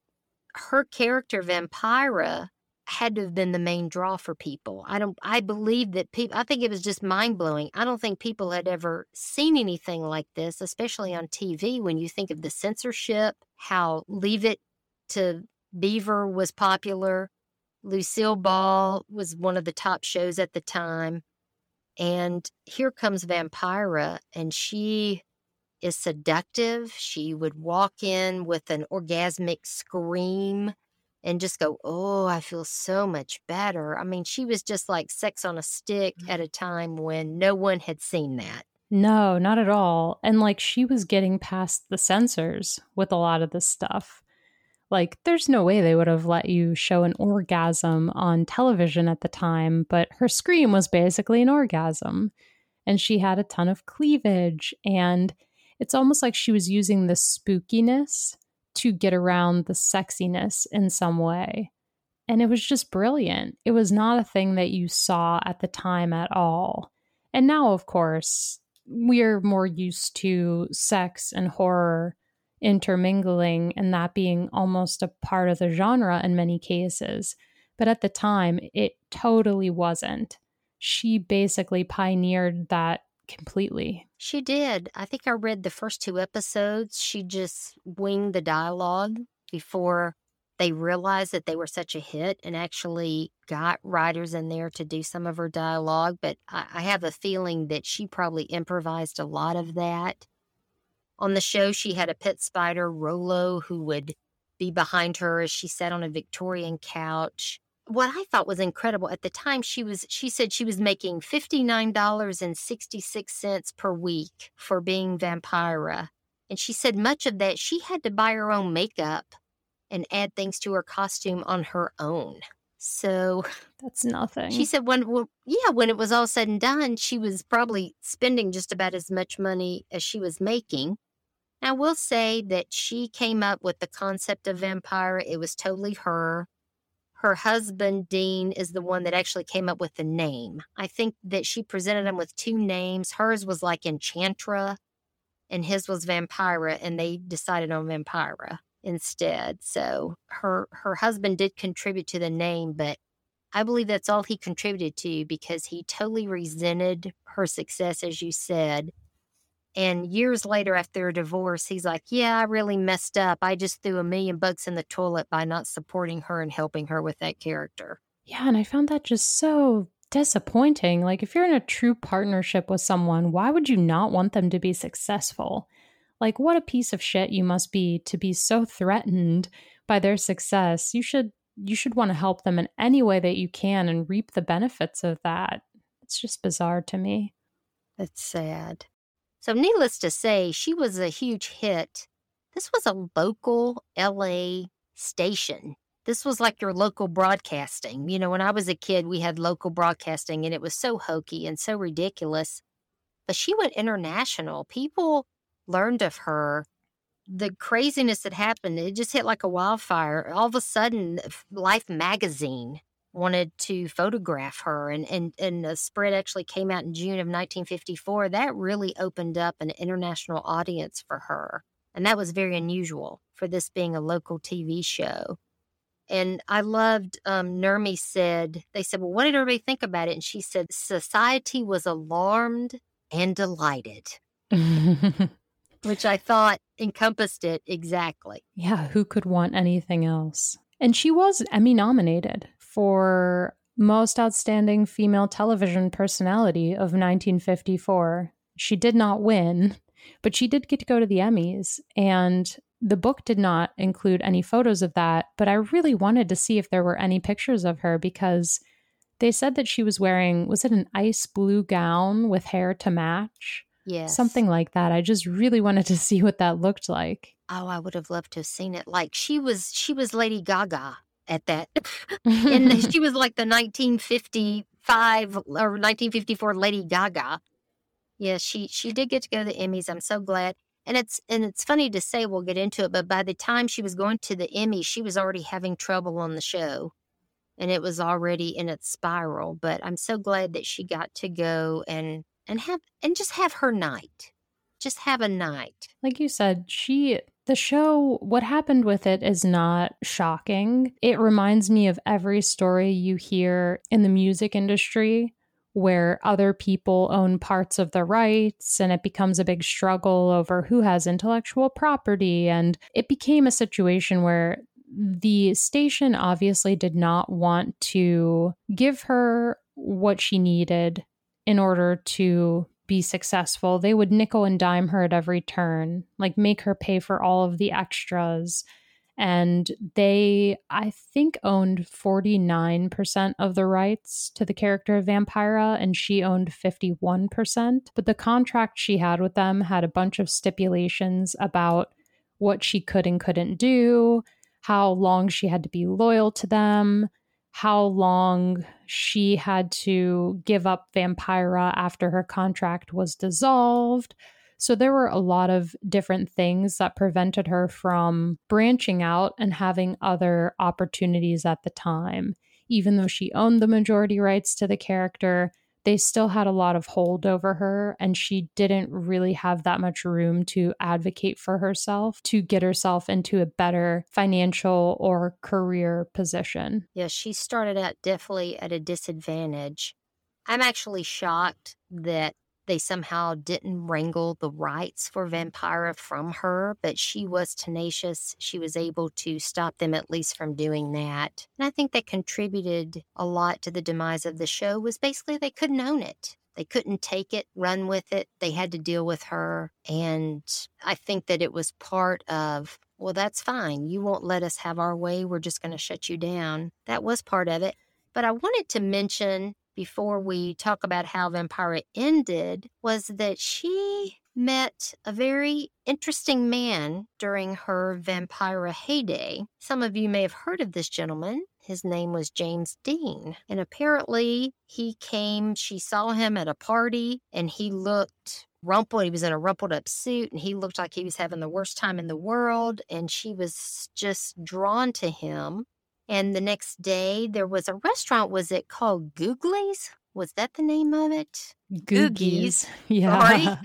her character vampira had to have been the main draw for people. I don't I believe that people I think it was just mind-blowing. I don't think people had ever seen anything like this, especially on TV when you think of the censorship, how Leave It to Beaver was popular. Lucille Ball was one of the top shows at the time. And here comes Vampira and she is seductive. She would walk in with an orgasmic scream and just go, Oh, I feel so much better. I mean, she was just like sex on a stick at mm-hmm. a time when no one had seen that. No, not at all. And like she was getting past the censors with a lot of this stuff. Like, there's no way they would have let you show an orgasm on television at the time, but her scream was basically an orgasm. And she had a ton of cleavage. And it's almost like she was using the spookiness to get around the sexiness in some way. And it was just brilliant. It was not a thing that you saw at the time at all. And now, of course, we're more used to sex and horror intermingling and that being almost a part of the genre in many cases. But at the time, it totally wasn't. She basically pioneered that completely. She did. I think I read the first two episodes. She just winged the dialogue before they realized that they were such a hit and actually got writers in there to do some of her dialogue. But I, I have a feeling that she probably improvised a lot of that. On the show, she had a pet spider, Rolo, who would be behind her as she sat on a Victorian couch. What I thought was incredible at the time, she was she said she was making fifty nine dollars and sixty six cents per week for being Vampira, and she said much of that she had to buy her own makeup and add things to her costume on her own. So that's nothing. She said when well, yeah, when it was all said and done, she was probably spending just about as much money as she was making. I will say that she came up with the concept of Vampira. It was totally her. Her husband, Dean, is the one that actually came up with the name. I think that she presented him with two names. Hers was like Enchantra, and his was Vampira, and they decided on Vampira instead. So her her husband did contribute to the name, but I believe that's all he contributed to because he totally resented her success, as you said. And years later, after a divorce, he's like, Yeah, I really messed up. I just threw a million bucks in the toilet by not supporting her and helping her with that character. Yeah. And I found that just so disappointing. Like, if you're in a true partnership with someone, why would you not want them to be successful? Like, what a piece of shit you must be to be so threatened by their success. You should you should want to help them in any way that you can and reap the benefits of that. It's just bizarre to me. It's sad. So, needless to say, she was a huge hit. This was a local LA station. This was like your local broadcasting. You know, when I was a kid, we had local broadcasting and it was so hokey and so ridiculous. But she went international. People learned of her, the craziness that happened, it just hit like a wildfire. All of a sudden, Life magazine wanted to photograph her and, and, and the spread actually came out in June of 1954. That really opened up an international audience for her. And that was very unusual for this being a local TV show. And I loved um, Nurmi said, they said, well, what did everybody think about it? And she said, society was alarmed and delighted. which I thought encompassed it exactly. Yeah, who could want anything else? And she was Emmy nominated for Most Outstanding Female Television Personality of 1954. She did not win, but she did get to go to the Emmys. And the book did not include any photos of that, but I really wanted to see if there were any pictures of her because they said that she was wearing, was it an ice blue gown with hair to match? Yes. Something like that. I just really wanted to see what that looked like. Oh, I would have loved to have seen it. Like she was she was Lady Gaga at that. and she was like the 1955 or 1954 Lady Gaga. Yeah, she she did get to go to the Emmys. I'm so glad. And it's and it's funny to say we'll get into it, but by the time she was going to the Emmys, she was already having trouble on the show. And it was already in its spiral. But I'm so glad that she got to go and and have and just have her night. Just have a night. Like you said, she the show what happened with it is not shocking. It reminds me of every story you hear in the music industry where other people own parts of the rights and it becomes a big struggle over who has intellectual property and it became a situation where the station obviously did not want to give her what she needed in order to be successful. They would nickel and dime her at every turn, like make her pay for all of the extras. And they, I think, owned 49% of the rights to the character of Vampira, and she owned 51%. But the contract she had with them had a bunch of stipulations about what she could and couldn't do, how long she had to be loyal to them, how long she had to give up Vampira after her contract was dissolved. So there were a lot of different things that prevented her from branching out and having other opportunities at the time. Even though she owned the majority rights to the character, they still had a lot of hold over her, and she didn't really have that much room to advocate for herself to get herself into a better financial or career position. Yeah, she started out definitely at a disadvantage. I'm actually shocked that they somehow didn't wrangle the rights for mm-hmm. Vampira from her, but she was tenacious. She was able to stop them at least from doing that. And I think that contributed a lot to the demise of the show was basically they couldn't own it. They couldn't take it, run with it. They had to deal with her. And I think that it was part of, well, that's fine. You won't let us have our way. We're just going to shut you down. That was part of it. But I wanted to mention before we talk about how Vampira ended was that she met a very interesting man during her Vampira heyday. Some of you may have heard of this gentleman. His name was James Dean. And apparently, he came, she saw him at a party, and he looked rumpled. He was in a rumpled up suit, and he looked like he was having the worst time in the world. And she was just drawn to him. And the next day, there was a restaurant. Was it called Googly's? Was that the name of it? Googies. Yeah. Sorry.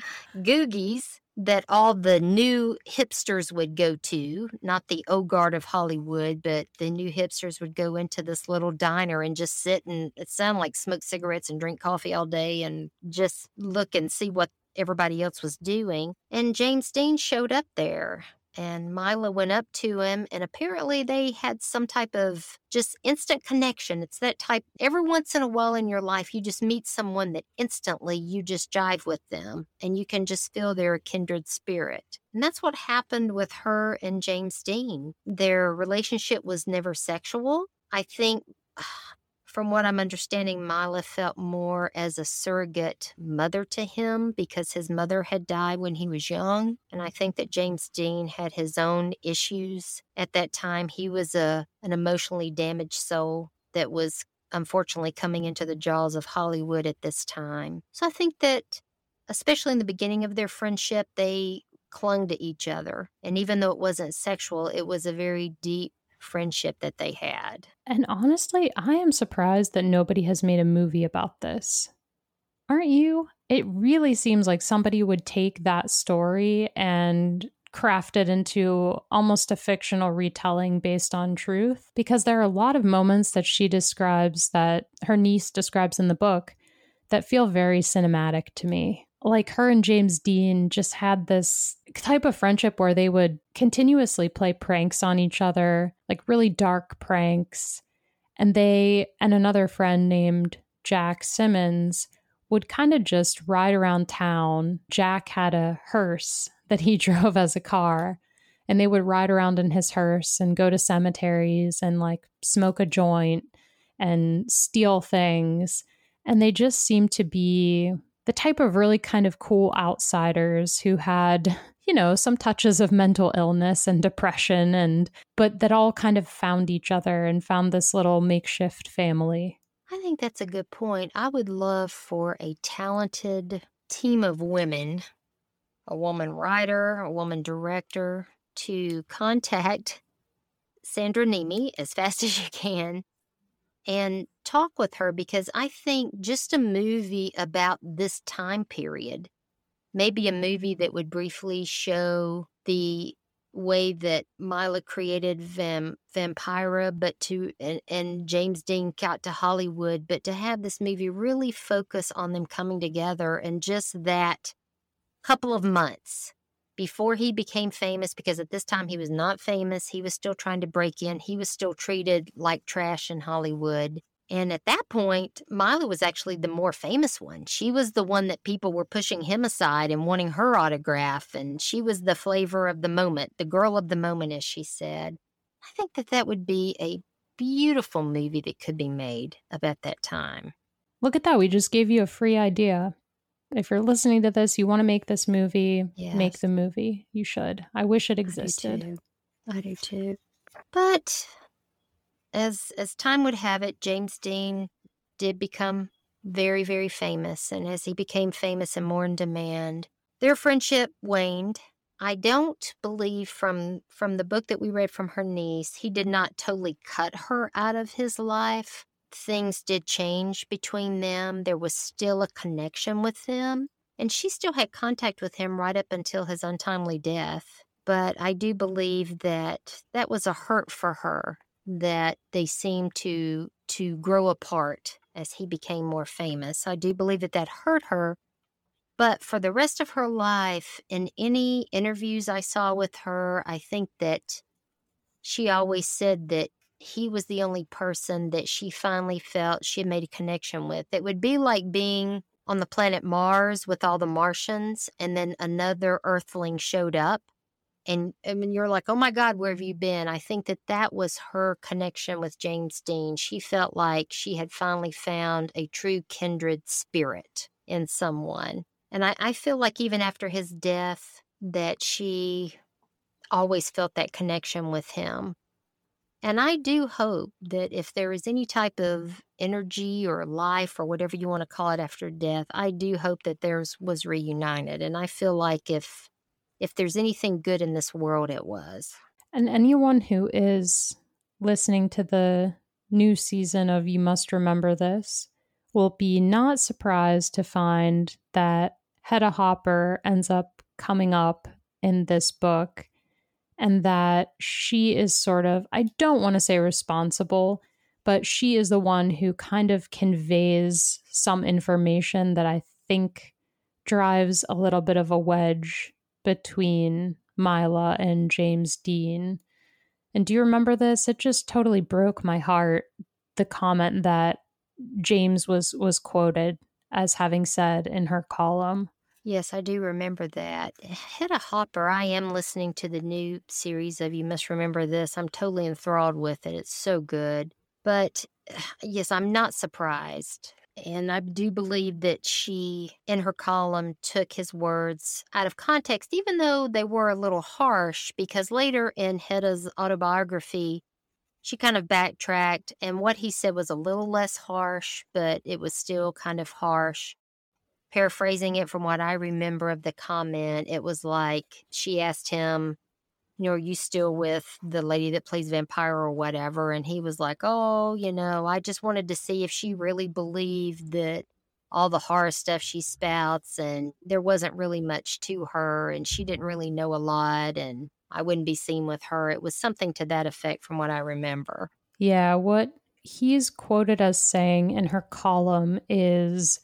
Googies that all the new hipsters would go to, not the old guard of Hollywood, but the new hipsters would go into this little diner and just sit and it sounded like smoke cigarettes and drink coffee all day and just look and see what everybody else was doing. And James Dean showed up there and Mila went up to him, and apparently they had some type of just instant connection. It's that type, every once in a while in your life, you just meet someone that instantly you just jive with them and you can just feel their kindred spirit. And that's what happened with her and James Dean. Their relationship was never sexual. I think from what I'm understanding, Mila felt more as a surrogate mother to him because his mother had died when he was young. And I think that James Dean had his own issues at that time. He was a an emotionally damaged soul that was unfortunately coming into the jaws of Hollywood at this time. So I think that especially in the beginning of their friendship, they clung to each other. And even though it wasn't sexual, it was a very deep friendship that they had. And honestly, I am surprised that nobody has made a movie about this. Aren't you? It really seems like somebody would take that story and craft it into almost a fictional retelling based on truth because there are a lot of moments that she describes that her niece describes in the book that feel very cinematic to me like her and James Dean just had this type of friendship where they would continuously play pranks on each other, like really dark pranks. And they and another friend named Jack Simmons would kind of just ride around town. Jack had a hearse that he drove as a car, and they would ride around in his hearse and go to cemeteries and like smoke a joint and steal things. And they just seemed to be the type of really kind of cool outsiders who had you know some touches of mental illness and depression and but that all kind of found each other and found this little makeshift family. I think that's a good point. I would love for a talented team of women a woman writer a woman director to contact sandra Niemi as fast as you can and talk with her because I think just a movie about this time period, maybe a movie that would briefly show the way that Mila created Vam, Vampira, but to and, and James Dean got to Hollywood, but to have this movie really focus on them coming together and just that couple of months before he became famous, because at this time he was not famous, he was still trying to break in. He was still treated like trash in Hollywood. And at that point, Mila was actually the more famous one. She was the one that people were pushing him aside and wanting her autograph. And she was the flavor of the moment, the girl of the moment, as she said. I think that that would be a beautiful movie that could be made about that time. Look at that. We just gave you a free idea. If you're listening to this, you want to make this movie, yes. make the movie. You should. I wish it existed. I do too. I do too. But as as time would have it, James Dean did become very, very famous. And as he became famous and more in demand, their friendship waned. I don't believe from from the book that we read from her niece, he did not totally cut her out of his life things did change between them. There was still a connection with them. And she still had contact with him right up until his untimely death. But I do believe that that was a hurt for her, that they seemed to to grow apart as he became more famous. I do believe that that hurt her. But for the rest of her life, in any interviews I saw with her, I think that she always said that he was the only person that she finally felt she had made a connection with. It would be like being on the planet Mars with all the Martians, and then another Earthling showed up. And um, I mean, you're like, oh my God, where have you been? I think that that was her connection with James Dean. She felt like she had finally found a true kindred spirit in someone. And I, I feel like even after his death, that she always felt that connection with him. And I do hope that if there is any type of energy or life or whatever you want to call it after death, I do hope that theirs was reunited. And I feel like if if there's anything good in this world, it was. And anyone who is listening to the new season of You Must Remember This will be not surprised to find that Hedda Hopper ends up coming up in this book and that she is sort of, I don't want to say responsible, but she is the one who kind of conveys some information that I think drives a little bit of a wedge between Mila and James Dean. And do you remember this? It just totally broke my heart the comment that James was was quoted as having said in her column. Yes, I do remember that. Hedda Hopper, I am listening to the new series of You Must Remember This. I'm totally enthralled with it. It's so good. But yes, I'm not surprised. And I do believe that she, in her column, took his words out of context, even though they were a little harsh, because later in Hedda's autobiography, she kind of backtracked, and what he said was a little less harsh, but it was still kind of harsh. Paraphrasing it from what I remember of the comment, it was like she asked him, you know, are you still with the lady that plays vampire or whatever? And he was like, oh, you know, I just wanted to see if she really believed that all the horror stuff she spouts and there wasn't really much to her and she didn't really know a lot and I wouldn't be seen with her. It was something to that effect from what I remember. Yeah, what he's quoted as saying in her column is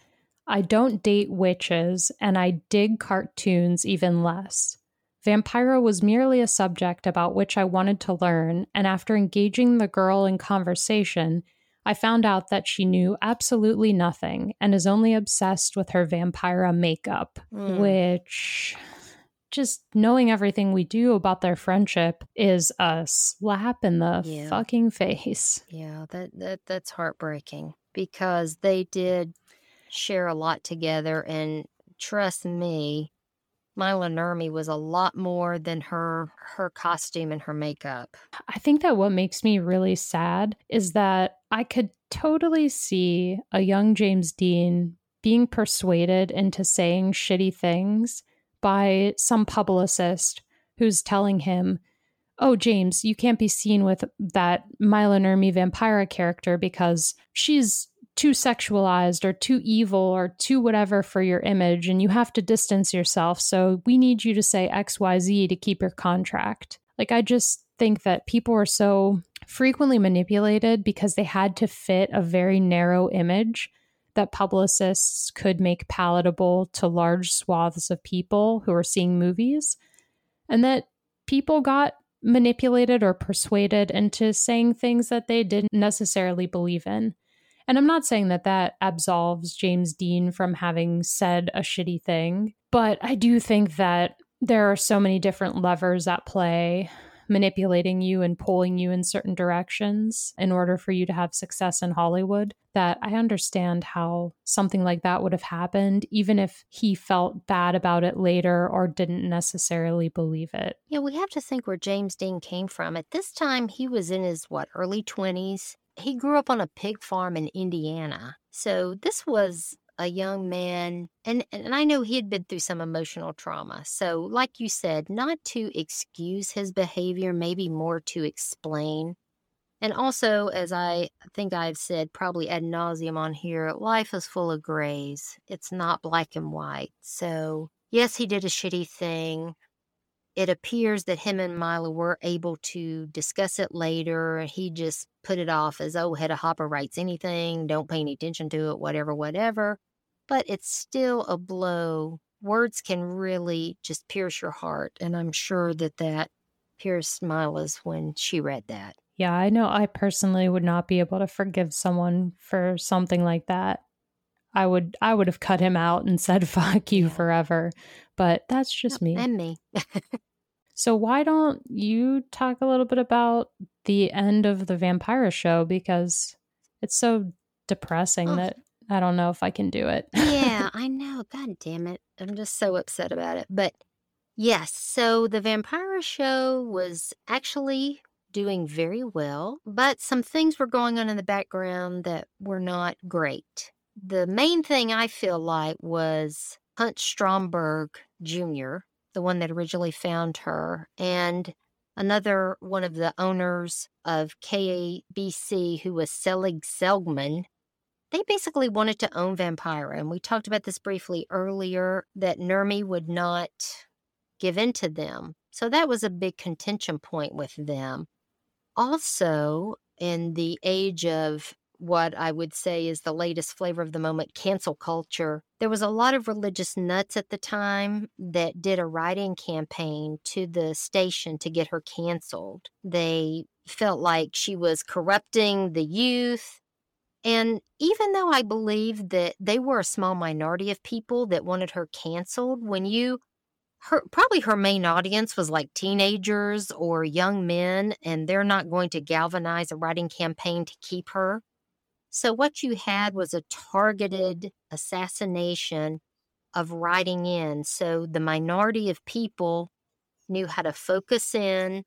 I don't date witches, and I dig cartoons even less. Vampira was merely a subject about which I wanted to learn, and after engaging the girl in conversation, I found out that she knew absolutely nothing and is only obsessed with her Vampira makeup, mm. which just knowing everything we do about their friendship is a slap in the yeah. fucking face. Yeah, that, that that's heartbreaking because they did share a lot together. And trust me, Mila Nurmi was a lot more than her her costume and her makeup. I think that what makes me really sad is that I could totally see a young James Dean being persuaded into saying shitty things by some publicist who's telling him, "Oh, James, you can't be seen with that Mila Nurmi Vampira character because she's too sexualized or too evil or too whatever for your image and you have to distance yourself. So we need you to say XYZ to keep your contract. Like, I just think that people are so frequently manipulated because they had to fit a very narrow image that publicists could make palatable to large swaths of people who are seeing movies. And that people got manipulated or persuaded into saying things that they didn't necessarily believe in. And I'm not saying that that absolves James Dean from having said a shitty thing, but I do think that there are so many different levers at play manipulating you and pulling you in certain directions in order for you to have success in Hollywood that I understand how something like that would have happened, even if he felt bad about it later or didn't necessarily believe it. Yeah, we have to think where James Dean came from. At this time, he was in his, what, early 20s? He grew up on a pig farm in Indiana. So this was a young man and and I know he had been through some emotional trauma. So like you said, not to excuse his behavior, maybe more to explain. And also, as I think I've said probably ad nauseum on here, life is full of grays. It's not black and white. So, yes, he did a shitty thing. It appears that him and Mila were able to discuss it later. He just put it off as, oh, Hedda Hopper writes anything, don't pay any attention to it, whatever, whatever. But it's still a blow. Words can really just pierce your heart. And I'm sure that that pierced Mila's when she read that. Yeah, I know I personally would not be able to forgive someone for something like that. I would I would have cut him out and said fuck you yeah. forever. But that's just me. And me. so why don't you talk a little bit about the end of the vampire show because it's so depressing oh. that I don't know if I can do it. yeah, I know. God damn it. I'm just so upset about it. But yes, so the Vampire show was actually doing very well, but some things were going on in the background that were not great. The main thing I feel like was Hunt Stromberg Jr., the one that originally found her, and another one of the owners of KABC, who was Selig Seligman. They basically wanted to own Vampira, and we talked about this briefly earlier that Nurmi would not give in to them. So that was a big contention point with them also in the age of what I would say is the latest flavor of the moment cancel culture. There was a lot of religious nuts at the time that did a writing campaign to the station to get her canceled. They felt like she was corrupting the youth. And even though I believe that they were a small minority of people that wanted her canceled, when you her probably her main audience was like teenagers or young men and they're not going to galvanize a writing campaign to keep her so what you had was a targeted assassination of writing in so the minority of people knew how to focus in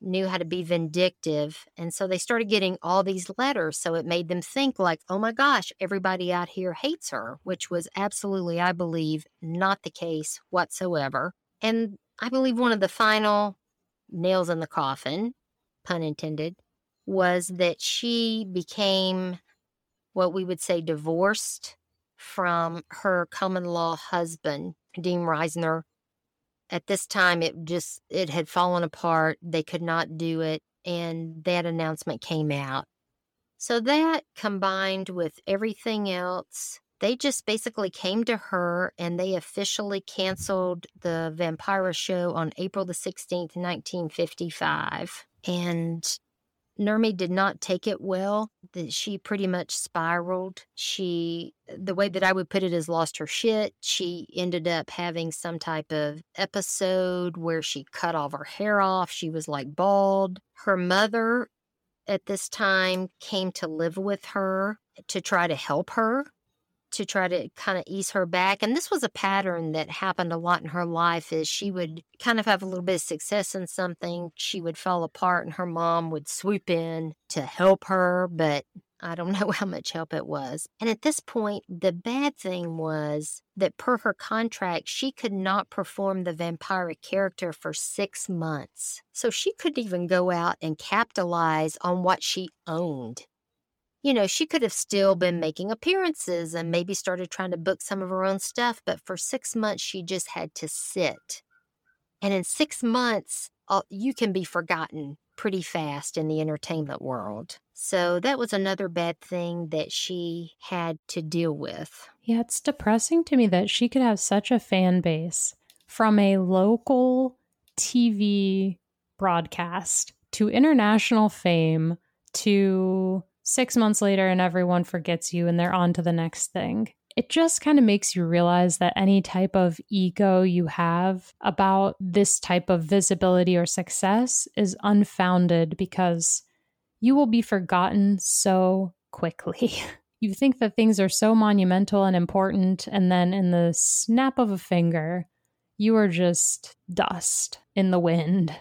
knew how to be vindictive. And so they started getting all these letters. So it made them think, like, oh my gosh, everybody out here hates her, which was absolutely, I believe, not the case whatsoever. And I believe one of the final nails in the coffin, pun intended, was that she became what we would say divorced from her common law husband, Dean Riesner. at this time it just it had fallen apart they could not do it and that announcement came out so that combined with everything else they just basically came to her and they officially canceled the Vampira show on April the 16th, 1955. And Nurmi did not take it well. That she pretty much spiraled. She, the way that I would put it, is lost her shit. She ended up having some type of episode where she cut all her hair off. She was like bald. Her mother at this time came to live with her to try to help her to try to kind of ease her back and this was a pattern that happened a lot in her life is she would kind of have a little bit of success in something she would fall apart and her mom would swoop in to help her but I don't know how much help it was. And at this point, the bad thing was that per her contract, she could not perform the vampiric character for six months. So she couldn't even go out and capitalize on what she owned you know, she could have still been making appearances and maybe started trying to book some of her own stuff, but for six months, she just had to sit. And in six months, you can be forgotten pretty fast in the entertainment world. So that was another bad thing that she had to deal with. Yeah, it's depressing to me that she could have such a fan base from a local TV broadcast to international fame to six months later and everyone forgets you and they're on to the next thing. It just kind of makes you realize that any type of ego you have about this type of visibility or success is unfounded because you will be forgotten so quickly. you think that things are so monumental and important, and then in the snap of a finger, you are just dust in the wind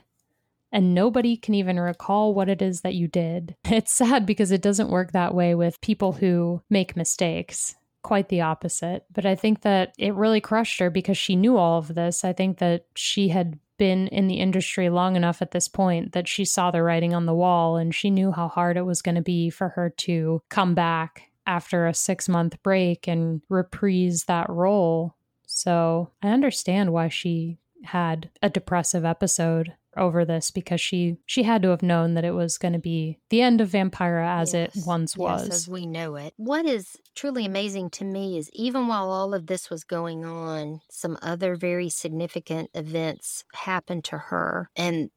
and nobody can even recall what it is that you did. It's sad because it doesn't work that way with people who make mistakes. Quite the opposite. But I think that it really crushed her because she knew all of this. I think that she had been in the industry long enough at this point that she saw the writing on the wall and she knew how hard it was going to be for her to come back after a six month break and reprise that role. So I understand why she had a depressive episode over this because she she had to have known that it was going to be the end of Vampira as yes. it once yes, was. as we know it. What is truly amazing to me is even while all of this was going on, some other very significant events happened to her and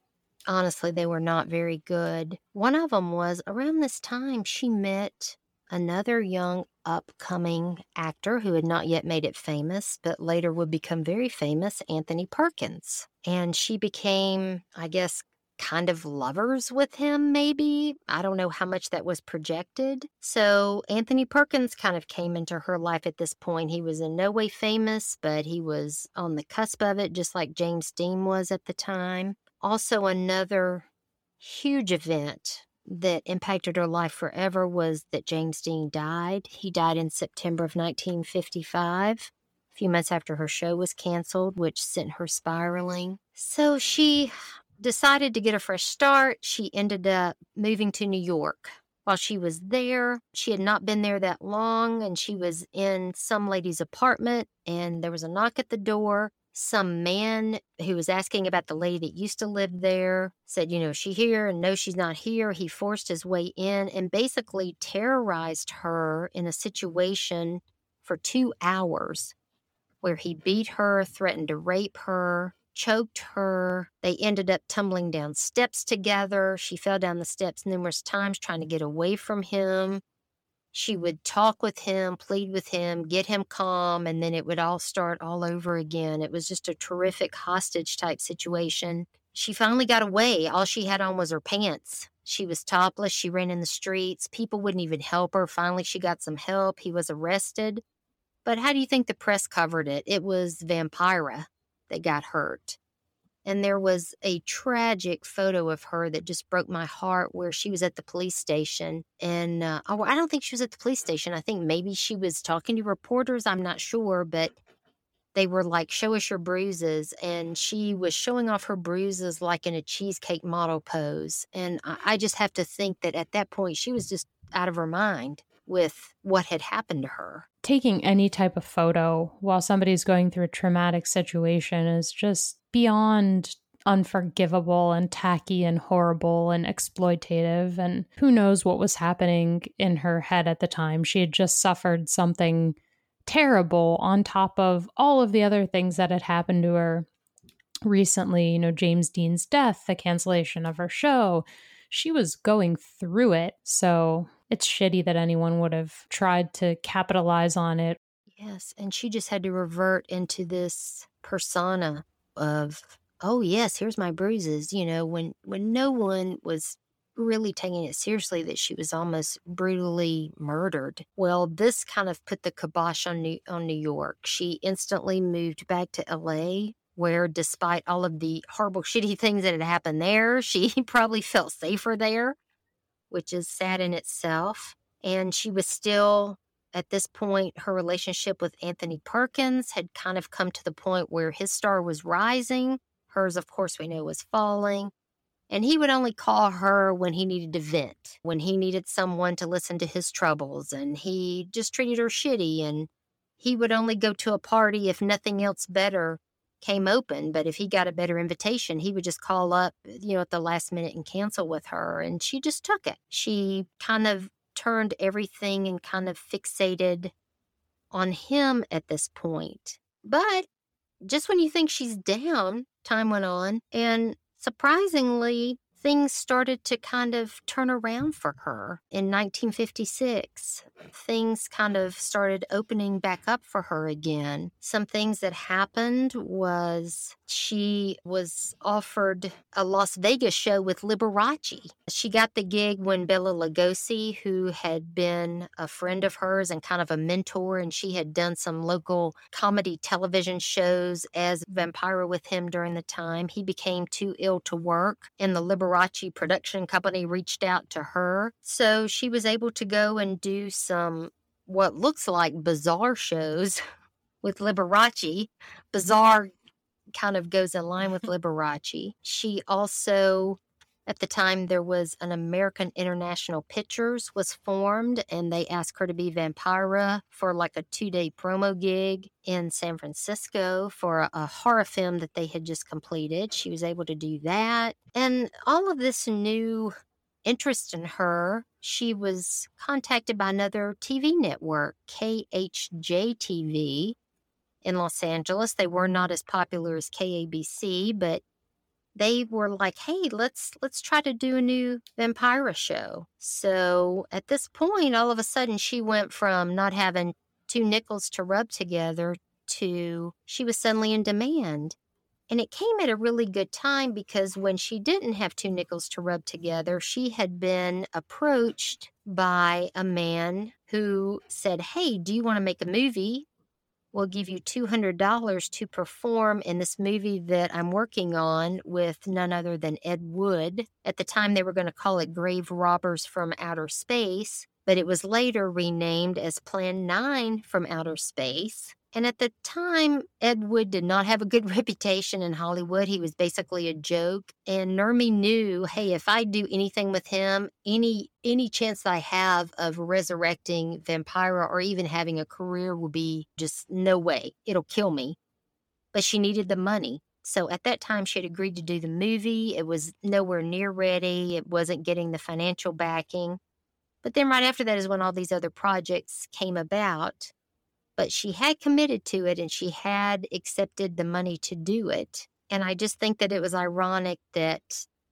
honestly they were not very good. One of them was around this time she met another young upcoming actor who had not yet made it famous, but later would become very famous, Anthony Perkins. And she became, I guess, kind of lovers with him, maybe. I don't know how much that was projected. So Anthony Perkins kind of came into her life at this point. He was in no way famous, but he was on the cusp of it, just like James Dean was at the time. Also, another huge event that impacted her life forever was that James Dean died. He died in September of 1955, a few months after her show was canceled, which sent her spiraling. So she decided to get a fresh start. She ended up moving to New York. While she was there, she had not been there that long, and she was in some lady's apartment, and there was a knock at the door some man who was asking about the lady that used to live there said, you know, she here and no, she's not here. He forced his way in and basically terrorized her in a situation for two hours where he beat her, threatened to rape her, choked her. They ended up tumbling down steps together. She fell down the steps numerous times trying to get away from him she would talk with him, plead with him, get him calm, and then it would all start all over again. It was just a terrific hostage type situation. She finally got away. All she had on was her pants. She was topless. She ran in the streets. People wouldn't even help her. Finally, she got some help. He was arrested. But how do you think the press covered it? It was Vampira that got hurt. And there was a tragic photo of her that just broke my heart where she was at the police station. And uh, I don't think she was at the police station. I think maybe she was talking to reporters. I'm not sure. But they were like, show us your bruises. And she was showing off her bruises like in a cheesecake model pose. And I just have to think that at that point, she was just out of her mind with what had happened to her. Taking any type of photo while somebody's going through a traumatic situation is just beyond unforgivable and tacky and horrible and exploitative. And who knows what was happening in her head at the time. She had just suffered something terrible on top of all of the other things that had happened to her recently. You know, James Dean's death, the cancellation of her show. She was going through it. So it's shitty that anyone would have tried to capitalize on it. Yes. And she just had to revert into this persona of oh yes here's my bruises you know when when no one was really taking it seriously that she was almost brutally murdered. Well, this kind of put the kibosh on New, on New York. She instantly moved back to LA, where despite all of the horrible, shitty things that had happened there, she probably felt safer there, which is sad in itself. And she was still at this point, her relationship with Anthony Perkins had kind of come to the point where his star was rising. Hers, of course, we know was falling. And he would only call her when he needed to vent, when he needed someone to listen to his troubles. And he just treated her shitty. And he would only go to a party if nothing else better came open. But if he got a better invitation, he would just call up, you know, at the last minute and cancel with her. And she just took it. She kind of turned everything and kind of fixated on him at this point. But just when you think she's down, time went on. And surprisingly, things started to kind of turn around for her in 1956. Things kind of started opening back up for her again. Some things that happened was she was offered a Las Vegas show with Liberace. She got the gig when Bela Lugosi, who had been a friend of hers and kind of a mentor, and she had done some local comedy television shows as Vampira with him during the time, he became too ill to work, and the Liberace production company reached out to her. So she was able to go and do some what looks like bizarre shows with Liberace, bizarre kind of goes in line with Liberace. She also at the time, there was an American International Pictures was formed, and they asked her to be Vampira for like a two day promo gig in San Francisco for a, a, horror film that they had just completed. She was able to do that, and all of this new interest in her. She was contacted by another TV network, KHJ TV, in Los Angeles. They were not as popular as KABC, but they were like, "Hey, let's let's try to do a new Vampira show." So at this point, all of a sudden, she went from not having two nickels to rub together to she was suddenly in demand. And it came at a really good time because when she didn't have two nickels to rub together, she had been approached by a man who said, Hey, do you want to make a movie will give you $200 to perform in this movie that I'm working on with none other than Ed Wood. At the time, they were going to call it Grave Robbers from Outer Space, but it was later renamed as Plan 9 from Outer Space. And at the time, Ed Wood did not have a good reputation in Hollywood. He was basically a joke. And Nurmi knew, hey, if I do anything with him, any any chance I have of resurrecting Vampira or even having a career will be just no way. It'll kill me. But she needed the money. So at that time, she had agreed to do the movie. It was nowhere near ready. It wasn't getting the financial backing. But then right after that is when all these other projects came about but she had committed to it and she had accepted the money to do it. And I just think that it was ironic that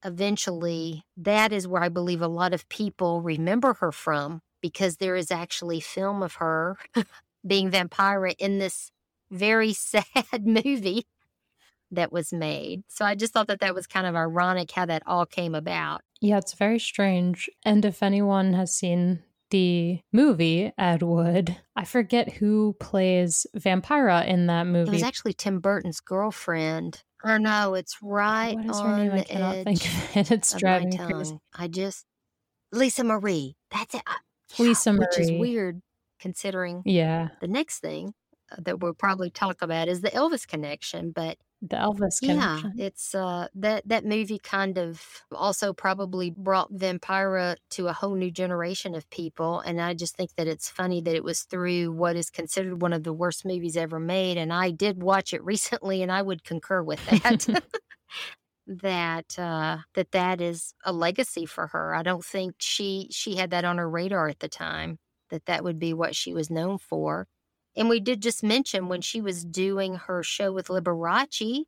eventually that is where I believe a lot of people remember her from because there is actually film of her being Vampira in this very sad movie that was made. So I just thought that that was kind of ironic how that all came about. Yeah, it's very strange. And if anyone has seen the movie Ed Wood. I forget who plays Vampira in that movie. It was actually Tim Burton's girlfriend. Or no, it's right what is her name? I cannot think of it. It's driving me crazy. I just Lisa Marie. That's it. Lisa Marie, which is weird considering. Yeah. The next thing that we'll probably talk about is the Elvis connection, but the Elvis connection. Yeah, it's uh that that movie kind of also probably brought Vampira to a whole new generation of people, and I just think that it's funny that it was through what is considered one of the worst movies ever made, and I did watch it recently, and I would concur with that. that uh, that that is a legacy for her. I don't think she she had that on her radar at the time that that would be what she was known for. And we did just mention when she was doing her show with Liberace,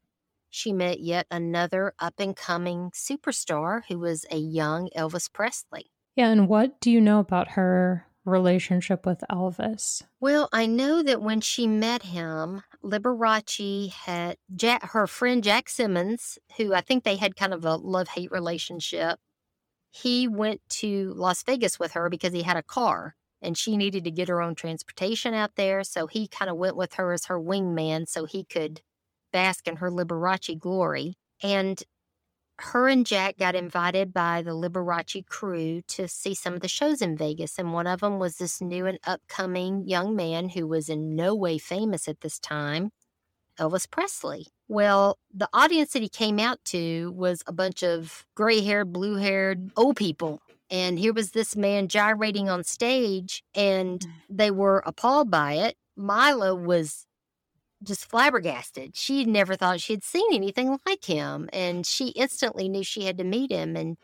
she met yet another up and coming superstar who was a young Elvis Presley. Yeah, and what do you know about her relationship with Elvis? Well, I know that when she met him, Liberace had Jack, her friend Jack Simmons, who I think they had kind of a love hate relationship. He went to Las Vegas with her because he had a car and she needed to get her own transportation out there. So he kind of went with her as her wingman so he could bask in her Liberace glory. And her and Jack got invited by the Liberace crew to see some of the shows in Vegas. And one of them was this new and upcoming young man who was in no way famous at this time, Elvis Presley. Well, the audience that he came out to was a bunch of gray haired, blue haired old people and here was this man gyrating on stage, and mm. they were appalled by it. Mila was just flabbergasted. She never thought she had seen anything like him, and she instantly knew she had to meet him. And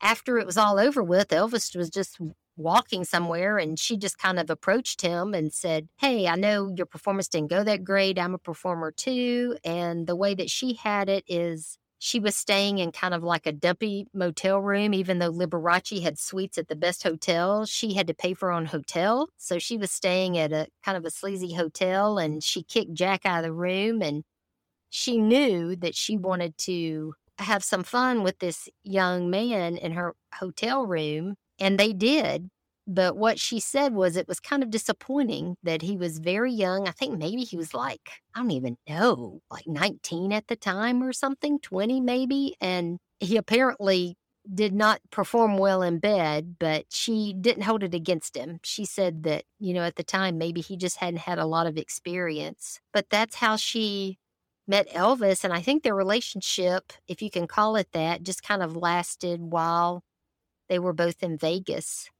after it was all over with, Elvis was just walking somewhere and she just kind of approached him and said, Hey, I know your performance didn't go that great. I'm a performer too. And the way that she had it is she was staying in kind of like a dumpy motel room, even though Liberace had suites at the best hotel. She had to pay for her own hotel. So she was staying at a kind of a sleazy hotel and she kicked Jack out of the room. And she knew that she wanted to have some fun with this young man in her hotel room. And they did. But what she said was it was kind of disappointing that he was very young. I think maybe he was like, I don't even know, like 19 at the time or something, 20 maybe. And he apparently did not perform well in bed, but she didn't hold it against him. She said that, you know, at the time, maybe he just hadn't had a lot of experience. But that's how she met Elvis, and I think their relationship, if you can call it that, just kind of lasted while they were both in Vegas.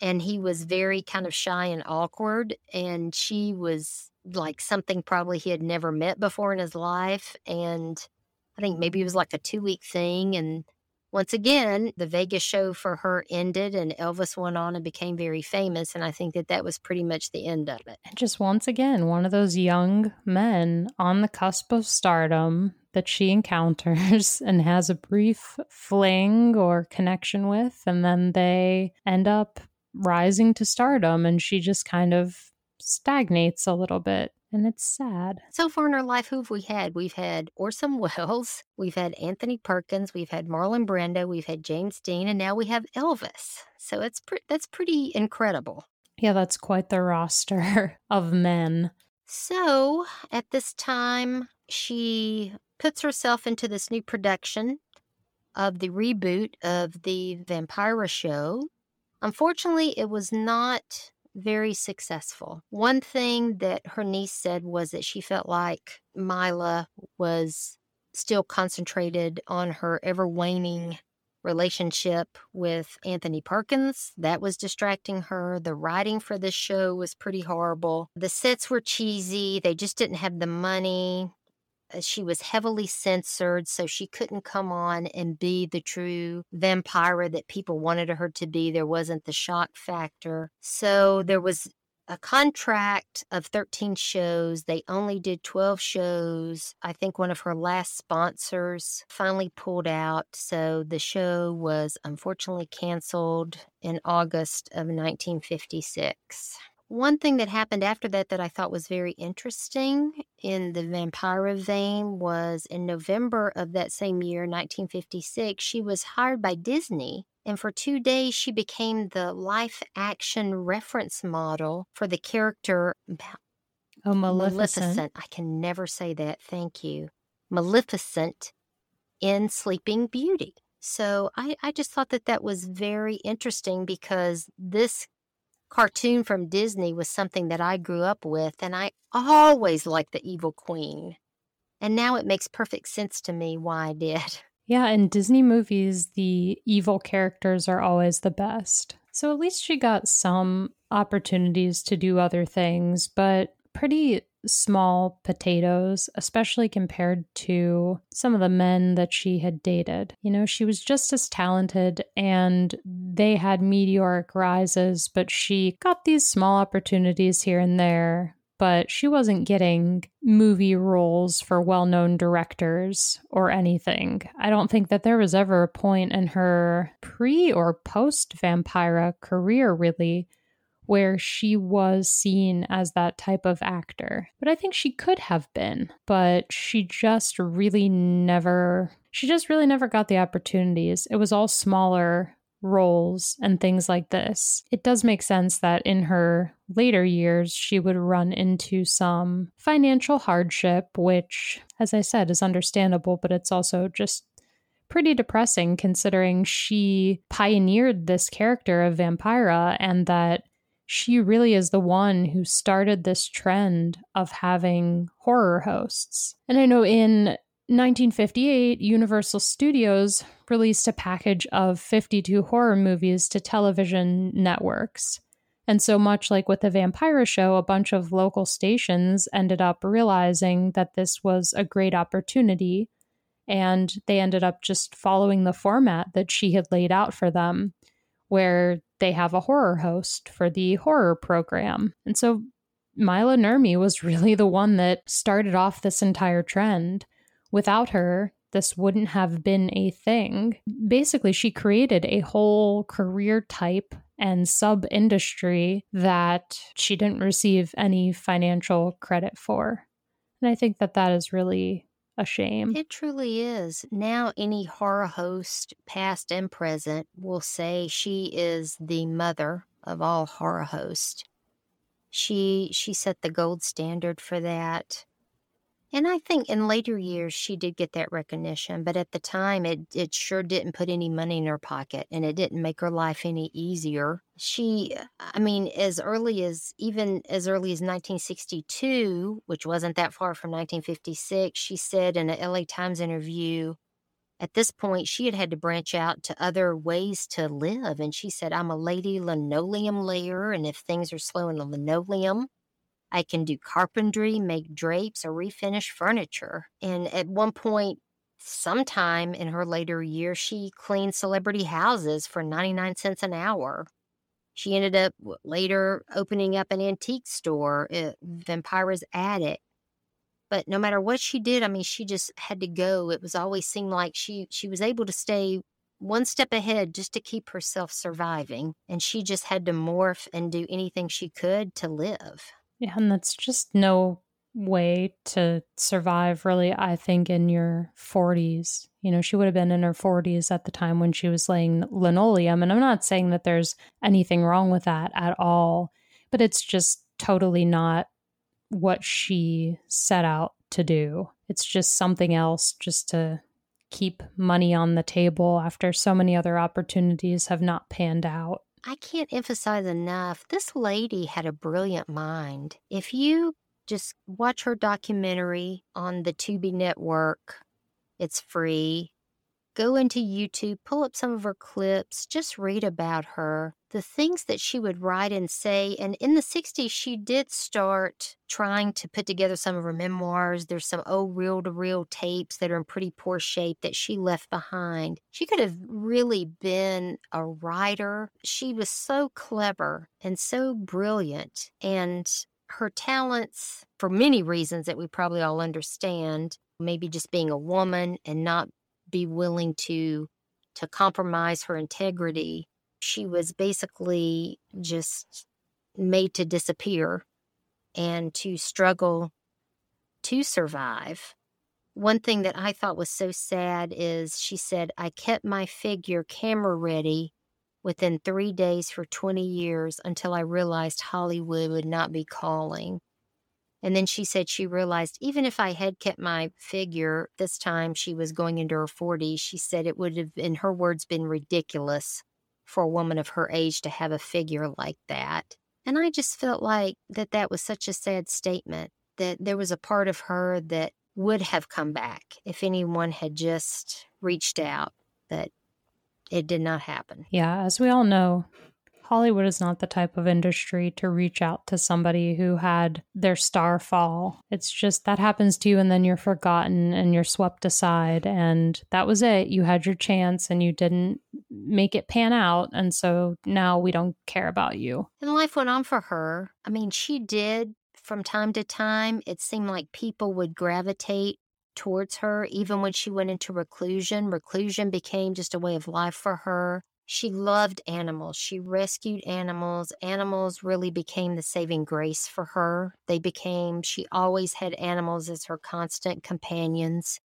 And he was very kind of shy and awkward, and she was like something probably he had never met before in his life. And I think maybe it was like a two week thing. And once again, the Vegas show for her ended, and Elvis went on and became very famous. And I think that that was pretty much the end of it. And just once again, one of those young men on the cusp of stardom that she encounters and has a brief fling or connection with, and then they end up rising to stardom, and she just kind of stagnates a little bit and it's sad. So far in our life, who have we had? We've had Orson Welles, we've had Anthony Perkins, we've had Marlon Brando, we've had James Dean, and now we have Elvis. So it's pre- that's pretty incredible. Yeah, that's quite the roster of men. So at this time, she puts herself into this new production of the reboot of the Vampira show. Unfortunately, it was not very successful. One thing that her niece said was that she felt like Mila was still concentrated on her ever waning relationship with Anthony Perkins. That was distracting her. The writing for this show was pretty horrible. The sets were cheesy. They just didn't have the money. Uh, she was heavily censored, so she couldn't come on and be the true vampire that people wanted her to be. There wasn't the shock factor. So there was a contract of 13 shows. They only did 12 shows. I think one of her last sponsors finally pulled out. So the show was unfortunately canceled in August of 1956. One thing that happened after that that I thought was very interesting in the Vampira vein was in November of that same year, 1956, she was hired by Disney. And for two days, she became the life action reference model for the character Oh, Maleficent. Maleficent. I can never say that. Thank you. Maleficent in Sleeping Beauty. So I, I just thought that that was very interesting because this cartoon from Disney was something that I grew up with, and I always liked the evil queen. And now it makes perfect sense to me why I did. Yeah, in Disney movies, the evil characters are always the best. So at least she got some opportunities to do other things, but pretty small potatoes, especially compared to some of the men that she had dated. You know, she was just as talented and they had meteoric rises, but she got these small opportunities here and there. But she wasn't getting movie roles for well known directors or anything. I don't think that there was ever a point in her pre or post Vampira career, really, where she was seen as that type of actor. But I think she could have been, but she just really never, she just really never got the opportunities. It was all smaller roles and things like this. It does make sense that in her later years, she would run into some financial hardship, which, as I said, is understandable, but it's also just pretty depressing considering she pioneered this character of Vampira and that she really is the one who started this trend of having horror hosts. And I know in 1958, Universal Studios released a package of 52 horror movies to television networks. And so much like with the Vampira show, a bunch of local stations ended up realizing that this was a great opportunity. And they ended up just following the format that she had laid out for them where they have a horror host for the horror program. And so Mila Nurmi was really the one that started off this entire trend. Without her, this wouldn't have been a thing. Basically, she created a whole career type and sub industry that she didn't receive any financial credit for. And I think that that is really a shame. It truly is. Now, any horror host, past and present, will say she is the mother of all horror hosts. She she set the gold standard for that. And I think in later years she did get that recognition, but at the time it it sure didn't put any money in her pocket and it didn't make her life any easier. She uh, I mean as early as even as early as 1962, which wasn't that far from 1956, she said in a LA Times interview at this point she had had to branch out to other ways to live and she said I'm a lady linoleum layer and if things are slow in the linoleum I can do carpentry, make drapes, or refinish furniture. And at one point, sometime in her later years, she cleaned celebrity houses for 99 cents an hour. She ended up later opening up an antique store, eh, at Vampira's Attic. But no matter what she did, I mean, she just had to go. It was always seemed like she she was able to stay one step ahead just to keep herself surviving, and she just had to morph and do anything she could to live. Yeah, and that's just no way to survive, really, I think, in your 40s. You know, she would have been in her 40s at the time when she was laying linoleum. And I'm not saying that there's anything wrong with that at all, but it's just totally not what she set out to do. It's just something else just to keep money on the table after so many other opportunities have not panned out. I can't emphasize enough, this lady had a brilliant mind. If you just watch her documentary on the Tubi network, it's free. Go into YouTube, pull up some of her clips, just read about her, the things that she would write and say. And in the 60s, she did start trying to put together some of her memoirs. There's some old reel to reel tapes that are in pretty poor shape that she left behind. She could have really been a writer. She was so clever and so brilliant. And her talents, for many reasons that we probably all understand, maybe just being a woman and not be willing to to compromise her integrity. She was basically just made to disappear and to struggle to survive. One thing that I thought was so sad is she said, I kept my figure camera ready within three days for 20 years until I realized Hollywood would not be calling. And then she said she realized even if I had kept my figure, this time she was going into her 40s, she said it would have, in her words, been ridiculous for a woman of her age to have a figure like that. And I just felt like that that was such a sad statement that there was a part of her that would have come back if anyone had just reached out, but it did not happen. Yeah, as we all know, Hollywood is not the type of industry to reach out to somebody who had their star fall. It's just that happens to you and then you're forgotten and you're swept aside. And that was it. You had your chance and you didn't make it pan out. And so now we don't care about you. And life went on for her. I mean, she did from time to time, it seemed like people would gravitate towards her even when she went into reclusion. Reclusion became just a way of life for her. She loved animals. She rescued animals. Animals really became the saving grace for her. They became, she always had animals as her constant companions.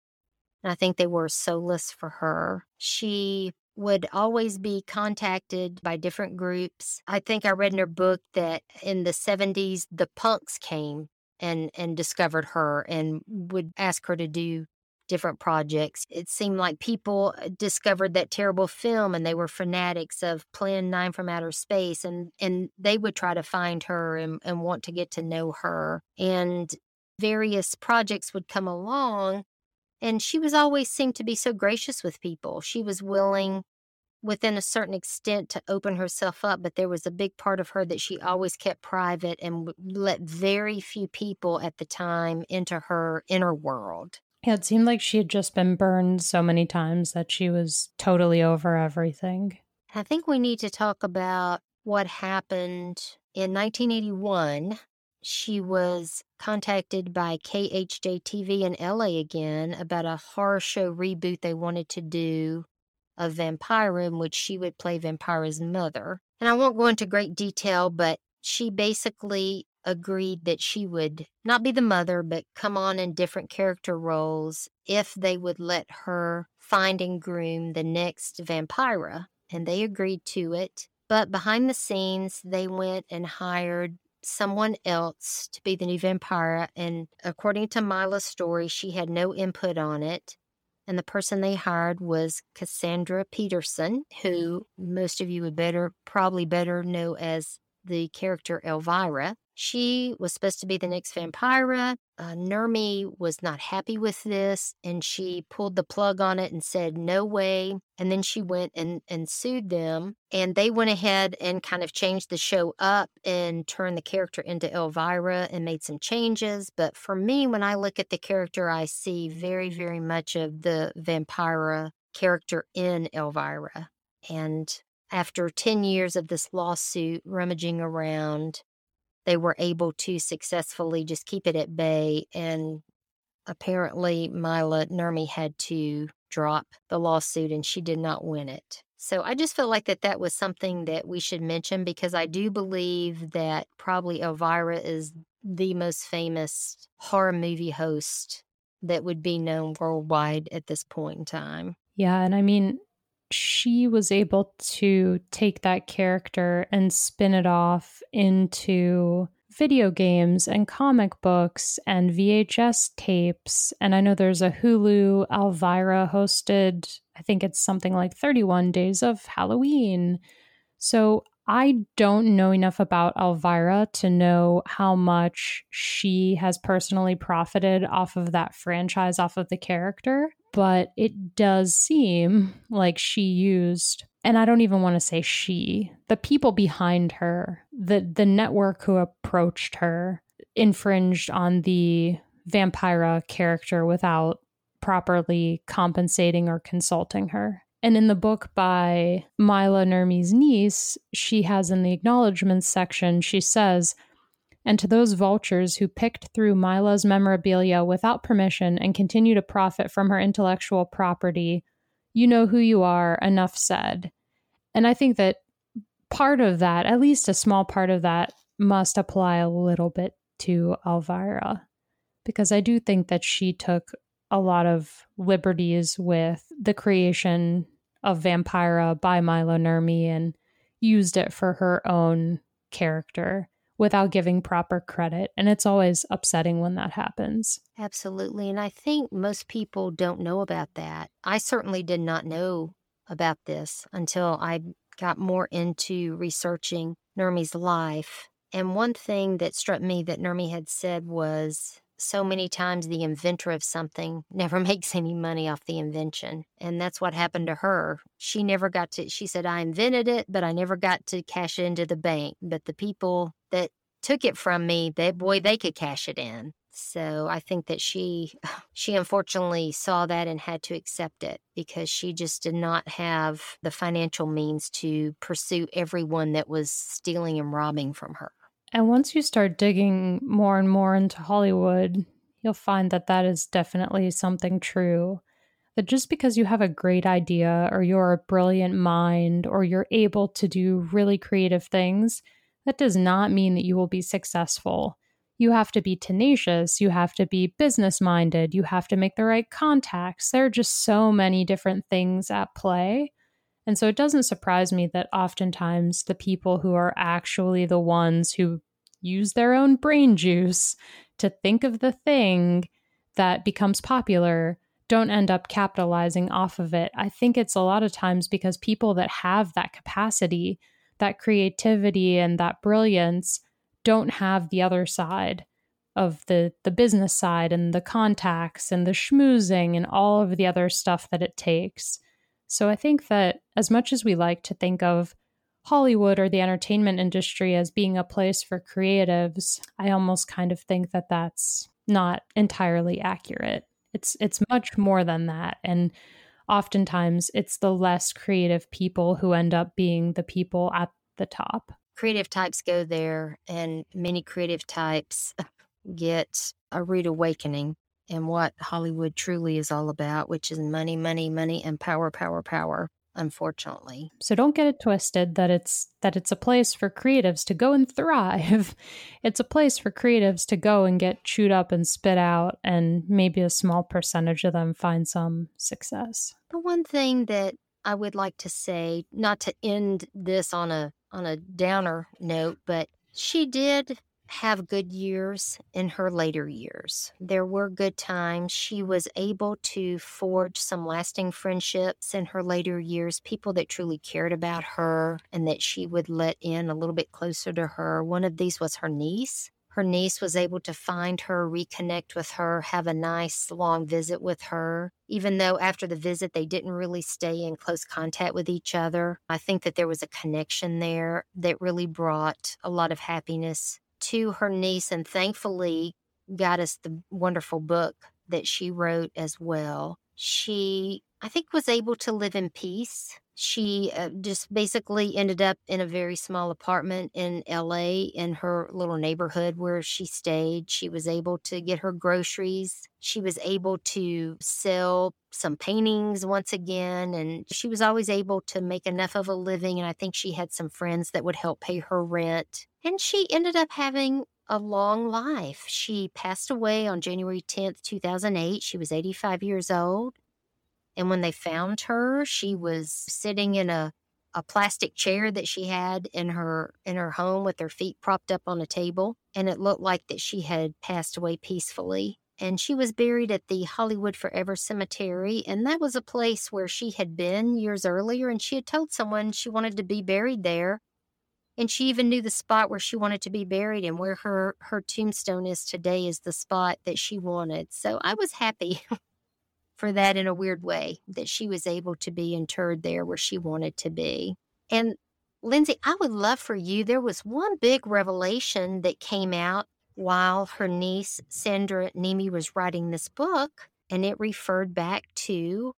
And I think they were solace for her. She would always be contacted by different groups. I think I read in her book that in the 70s, the punks came and and discovered her and would ask her to do different projects. It seemed like people uh, discovered that terrible film and they were fanatics of Plan 9 from Outer Space and and they would try to find her and, and want to get to know her. And various projects would come along and she was always seemed to be so gracious with people. She was willing within a certain extent to open herself up, but there was a big part of her that she always kept private and let very few people at the time into her inner world. Yeah, it seemed like she had just been burned so many times that she was totally over everything. I think we need to talk about what happened in 1981. She was contacted by KHJ TV in LA again about a horror show reboot they wanted to do of Vampira, in which she would play Vampira's mother. And I won't go into great detail, but she basically agreed that she would not be the mother, but come on in different character roles if they would let her find and groom the next Vampira. And they agreed to it. But behind the scenes, they went and hired someone else to be the new vampire. And according to Mila's story, she had no input on it. And the person they hired was Cassandra Peterson, who most of you would better probably better know as the character Elvira. She was supposed to be the next Vampira. Uh, Nurmi was not happy with this and she pulled the plug on it and said, no way. And then she went and, and sued them. And they went ahead and kind of changed the show up and turned the character into Elvira and made some changes. But for me, when I look at the character, I see very, very much of the Vampira character in Elvira. And after 10 years of this lawsuit rummaging around, they were able to successfully just keep it at bay. And apparently, Mila Nurmi had to drop the lawsuit and she did not win it. So I just felt like that that was something that we should mention because I do believe that probably Elvira is the most famous horror movie host that would be known worldwide at this point in time. Yeah, and I mean, she was able to take that character and spin it off into video games and comic books and VHS tapes. And I know there's a Hulu Elvira hosted, I think it's something like 31 Days of Halloween. So I don't know enough about Elvira to know how much she has personally profited off of that franchise, off of the character but it does seem like she used and I don't even want to say she, the people behind her, the the network who approached her infringed on the Vampira character without properly compensating or consulting her. And in the book by Mila Nurmi's niece, she has in the acknowledgments section, she says, and to those vultures who picked through Mila's memorabilia without permission and continue to profit from her intellectual property, you know who you are, enough said. And I think that part of that, at least a small part of that, must apply a little bit to Elvira, because I do think that she took a lot of liberties with the creation of Vampira by Mila Nurmi and used it for her own character without giving proper credit. And it's always upsetting when that happens. Absolutely. And I think most people don't know about that. I certainly did not know about this until I got more into researching Nurmi's life. And one thing that struck me that Nurmi had said was so many times the inventor of something never makes any money off the invention. And that's what happened to her. She never got to, she said, I invented it, but I never got to cash into the bank. But the people that took it from me, that boy, they could cash it in. So I think that she she unfortunately saw that and had to accept it because she just did not have the financial means to pursue everyone that was stealing and robbing from her. And once you start digging more and more into Hollywood, you'll find that that is definitely something true. That just because you have a great idea or you're a brilliant mind or you're able to do really creative things, that does not mean that you will be successful. You have to be tenacious, you have to be business minded, you have to make the right contacts. There are just so many different things at play. And so it doesn't surprise me that oftentimes the people who are actually the ones who use their own brain juice to think of the thing that becomes popular don't end up capitalizing off of it. I think it's a lot of times because people that have that capacity that creativity and that brilliance don't have the other side of the the business side and the contacts and the schmoozing and all of the other stuff that it takes. So I think that as much as we like to think of Hollywood or the entertainment industry as being a place for creatives, I almost kind of think that that's not entirely accurate. It's it's much more than that and oftentimes it's the less creative people who end up being the people at the top. Creative types go there, and many creative types get a rude awakening in what Hollywood truly is all about, which is money, money, money, and power, power, power unfortunately. So don't get it twisted that it's that it's a place for creatives to go and thrive. It's a place for creatives to go and get chewed up and spit out and maybe a small percentage of them find some success. The one thing that I would like to say, not to end this on a on a downer note, but she did have good years in her later years. There were good times. She was able to forge some lasting friendships in her later years, people that truly cared about her and that she would let in a little bit closer to her. One of these was her niece. Her niece was able to find her, reconnect with her, have a nice long visit with her. Even though after the visit they didn't really stay in close contact with each other, I think that there was a connection there that really brought a lot of happiness to her niece and thankfully got us the wonderful book that she wrote as well. She, I think, was able to live in peace. She uh, just basically ended up in a very small apartment in LA in her little neighborhood where she stayed. She was able to get her groceries. She was able to sell some paintings once again. And she was always able to make enough of a living. And I think she had some friends that would help pay her rent. And she ended up having a long life. She passed away on January 10th, 2008. She was 85 years old. And when they found her, she was sitting in a, a plastic chair that she had in her in her home with her feet propped up on a table. And it looked like that she had passed away peacefully. And she was buried at the Hollywood Forever Cemetery. And that was a place where she had been years earlier. And she had told someone she wanted to be buried there and she even knew the spot where she wanted to be buried and where her her tombstone is today is the spot that she wanted. So i was happy for that in a weird way that she was able to be interred there where she wanted to be. And lindsay i would love for you there was one big revelation that came out while her niece sandra niemi was writing this book and it referred back to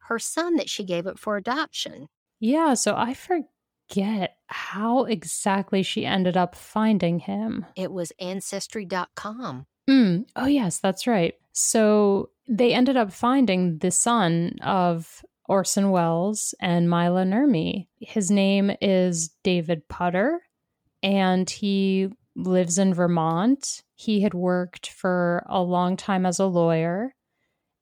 her son that she gave up for adoption. Yeah, so I forget forget how exactly she ended up finding him. It was ancestry.com. Mm. Oh, yes, that's right. So they ended up finding the son of Orson Welles and Mila Nurmi. His name is David Putter, and he lives in Vermont. He had worked for a long time as a lawyer.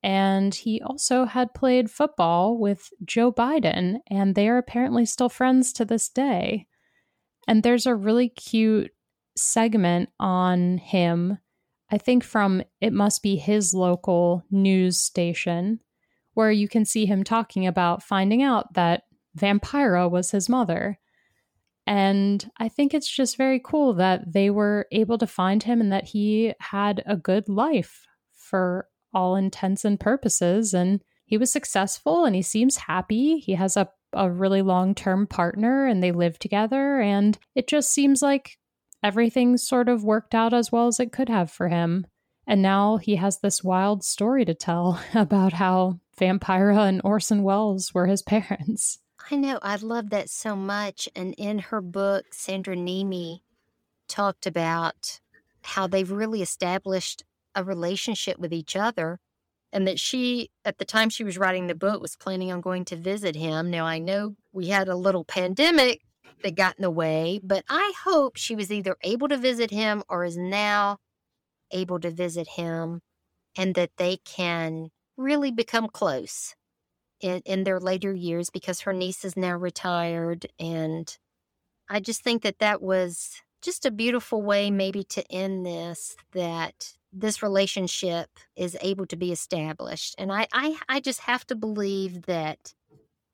And he also had played football with Joe Biden, and they are apparently still friends to this day. And there's a really cute segment on him, I think from it must be his local news station, where you can see him talking about finding out that Vampira was his mother. And I think it's just very cool that they were able to find him and that he had a good life for all intents and purposes. And he was successful and he seems happy. He has a, a really long term partner and they live together. And it just seems like everything sort of worked out as well as it could have for him. And now he has this wild story to tell about how Vampira and Orson Welles were his parents. I know. I love that so much. And in her book, Sandra Niemi talked about how they've really established a relationship with each other and that she at the time she was writing the book was planning on going to visit him. Now i know we had a little pandemic that got in the way but i hope she was either able to visit him or is now able to visit him and that they can really become close in, in their later years because her niece is now retired and i just think that that was just a beautiful way maybe to end this that this relationship is able to be established. And I, I, I just have to believe that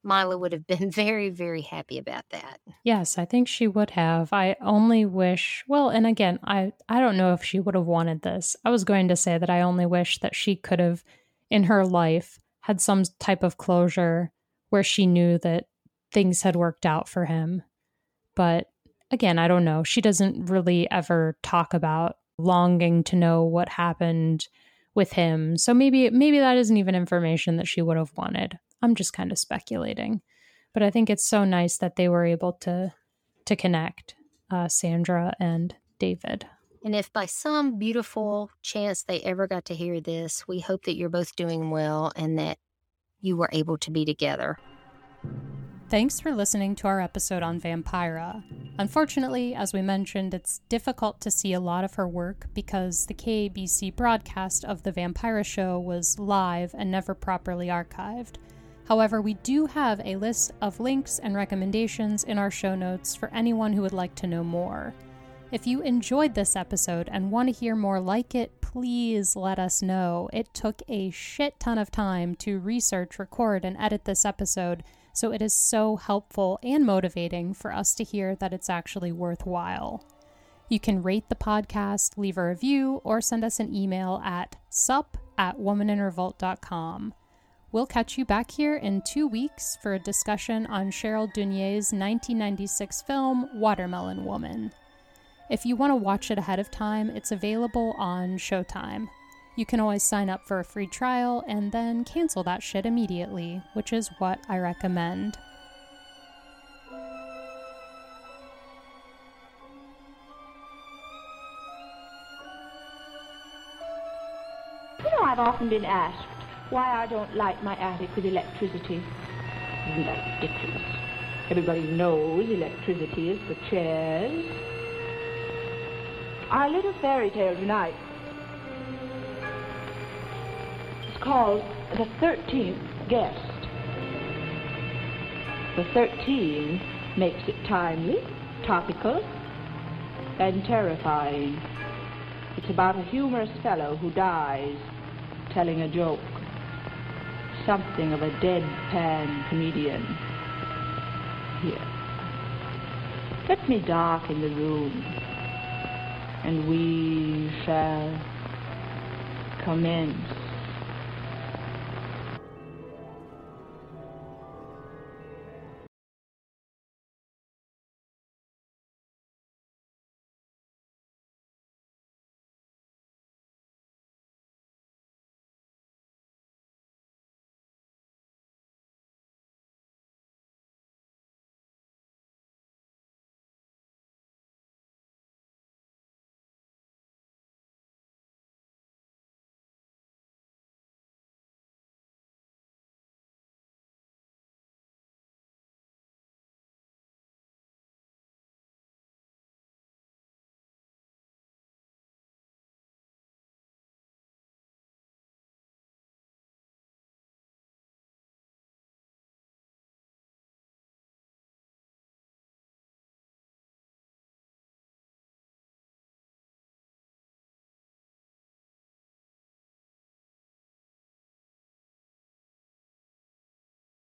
Mila would have been very, very happy about that. Yes, I think she would have. I only wish, well, and again, I, I don't know if she would have wanted this. I was going to say that I only wish that she could have, in her life, had some type of closure where she knew that things had worked out for him. But again, I don't know. She doesn't really ever talk about longing to know what happened with him. So maybe maybe that isn't even information that she would have wanted. I'm just kind of speculating. But I think it's so nice that they were able to to connect uh, Sandra and David. And if by some beautiful chance they ever got to hear this, we hope that you're both doing well and that you were able to be together. Thanks for listening to our episode on Vampira. Unfortunately, as we mentioned, it's difficult to see a lot of her work because the KABC broadcast of The Vampira Show was live and never properly archived. However, we do have a list of links and recommendations in our show notes for anyone who would like to know more. If you enjoyed this episode and want to hear more like it, please let us know. It took a shit ton of time to research, record, and edit this episode, so it is so helpful and motivating for us to hear that it's actually worthwhile. You can rate the podcast, leave a review, or send us an email at sup at womaninrevolt.com. We'll catch you back here in two weeks for a discussion on Cheryl Dunye's 1996 film Watermelon Woman. If you want to watch it ahead of time, it's available on Showtime. You can always sign up for a free trial and then cancel that shit immediately, which is what I recommend. You know, I've often been asked why I don't light my attic with electricity. Isn't that ridiculous? Everybody knows electricity is for chairs. Our little fairy tale tonight called The Thirteenth Guest. The thirteen makes it timely, topical, and terrifying. It's about a humorous fellow who dies telling a joke. Something of a deadpan comedian. Here. Let me darken the room, and we shall commence.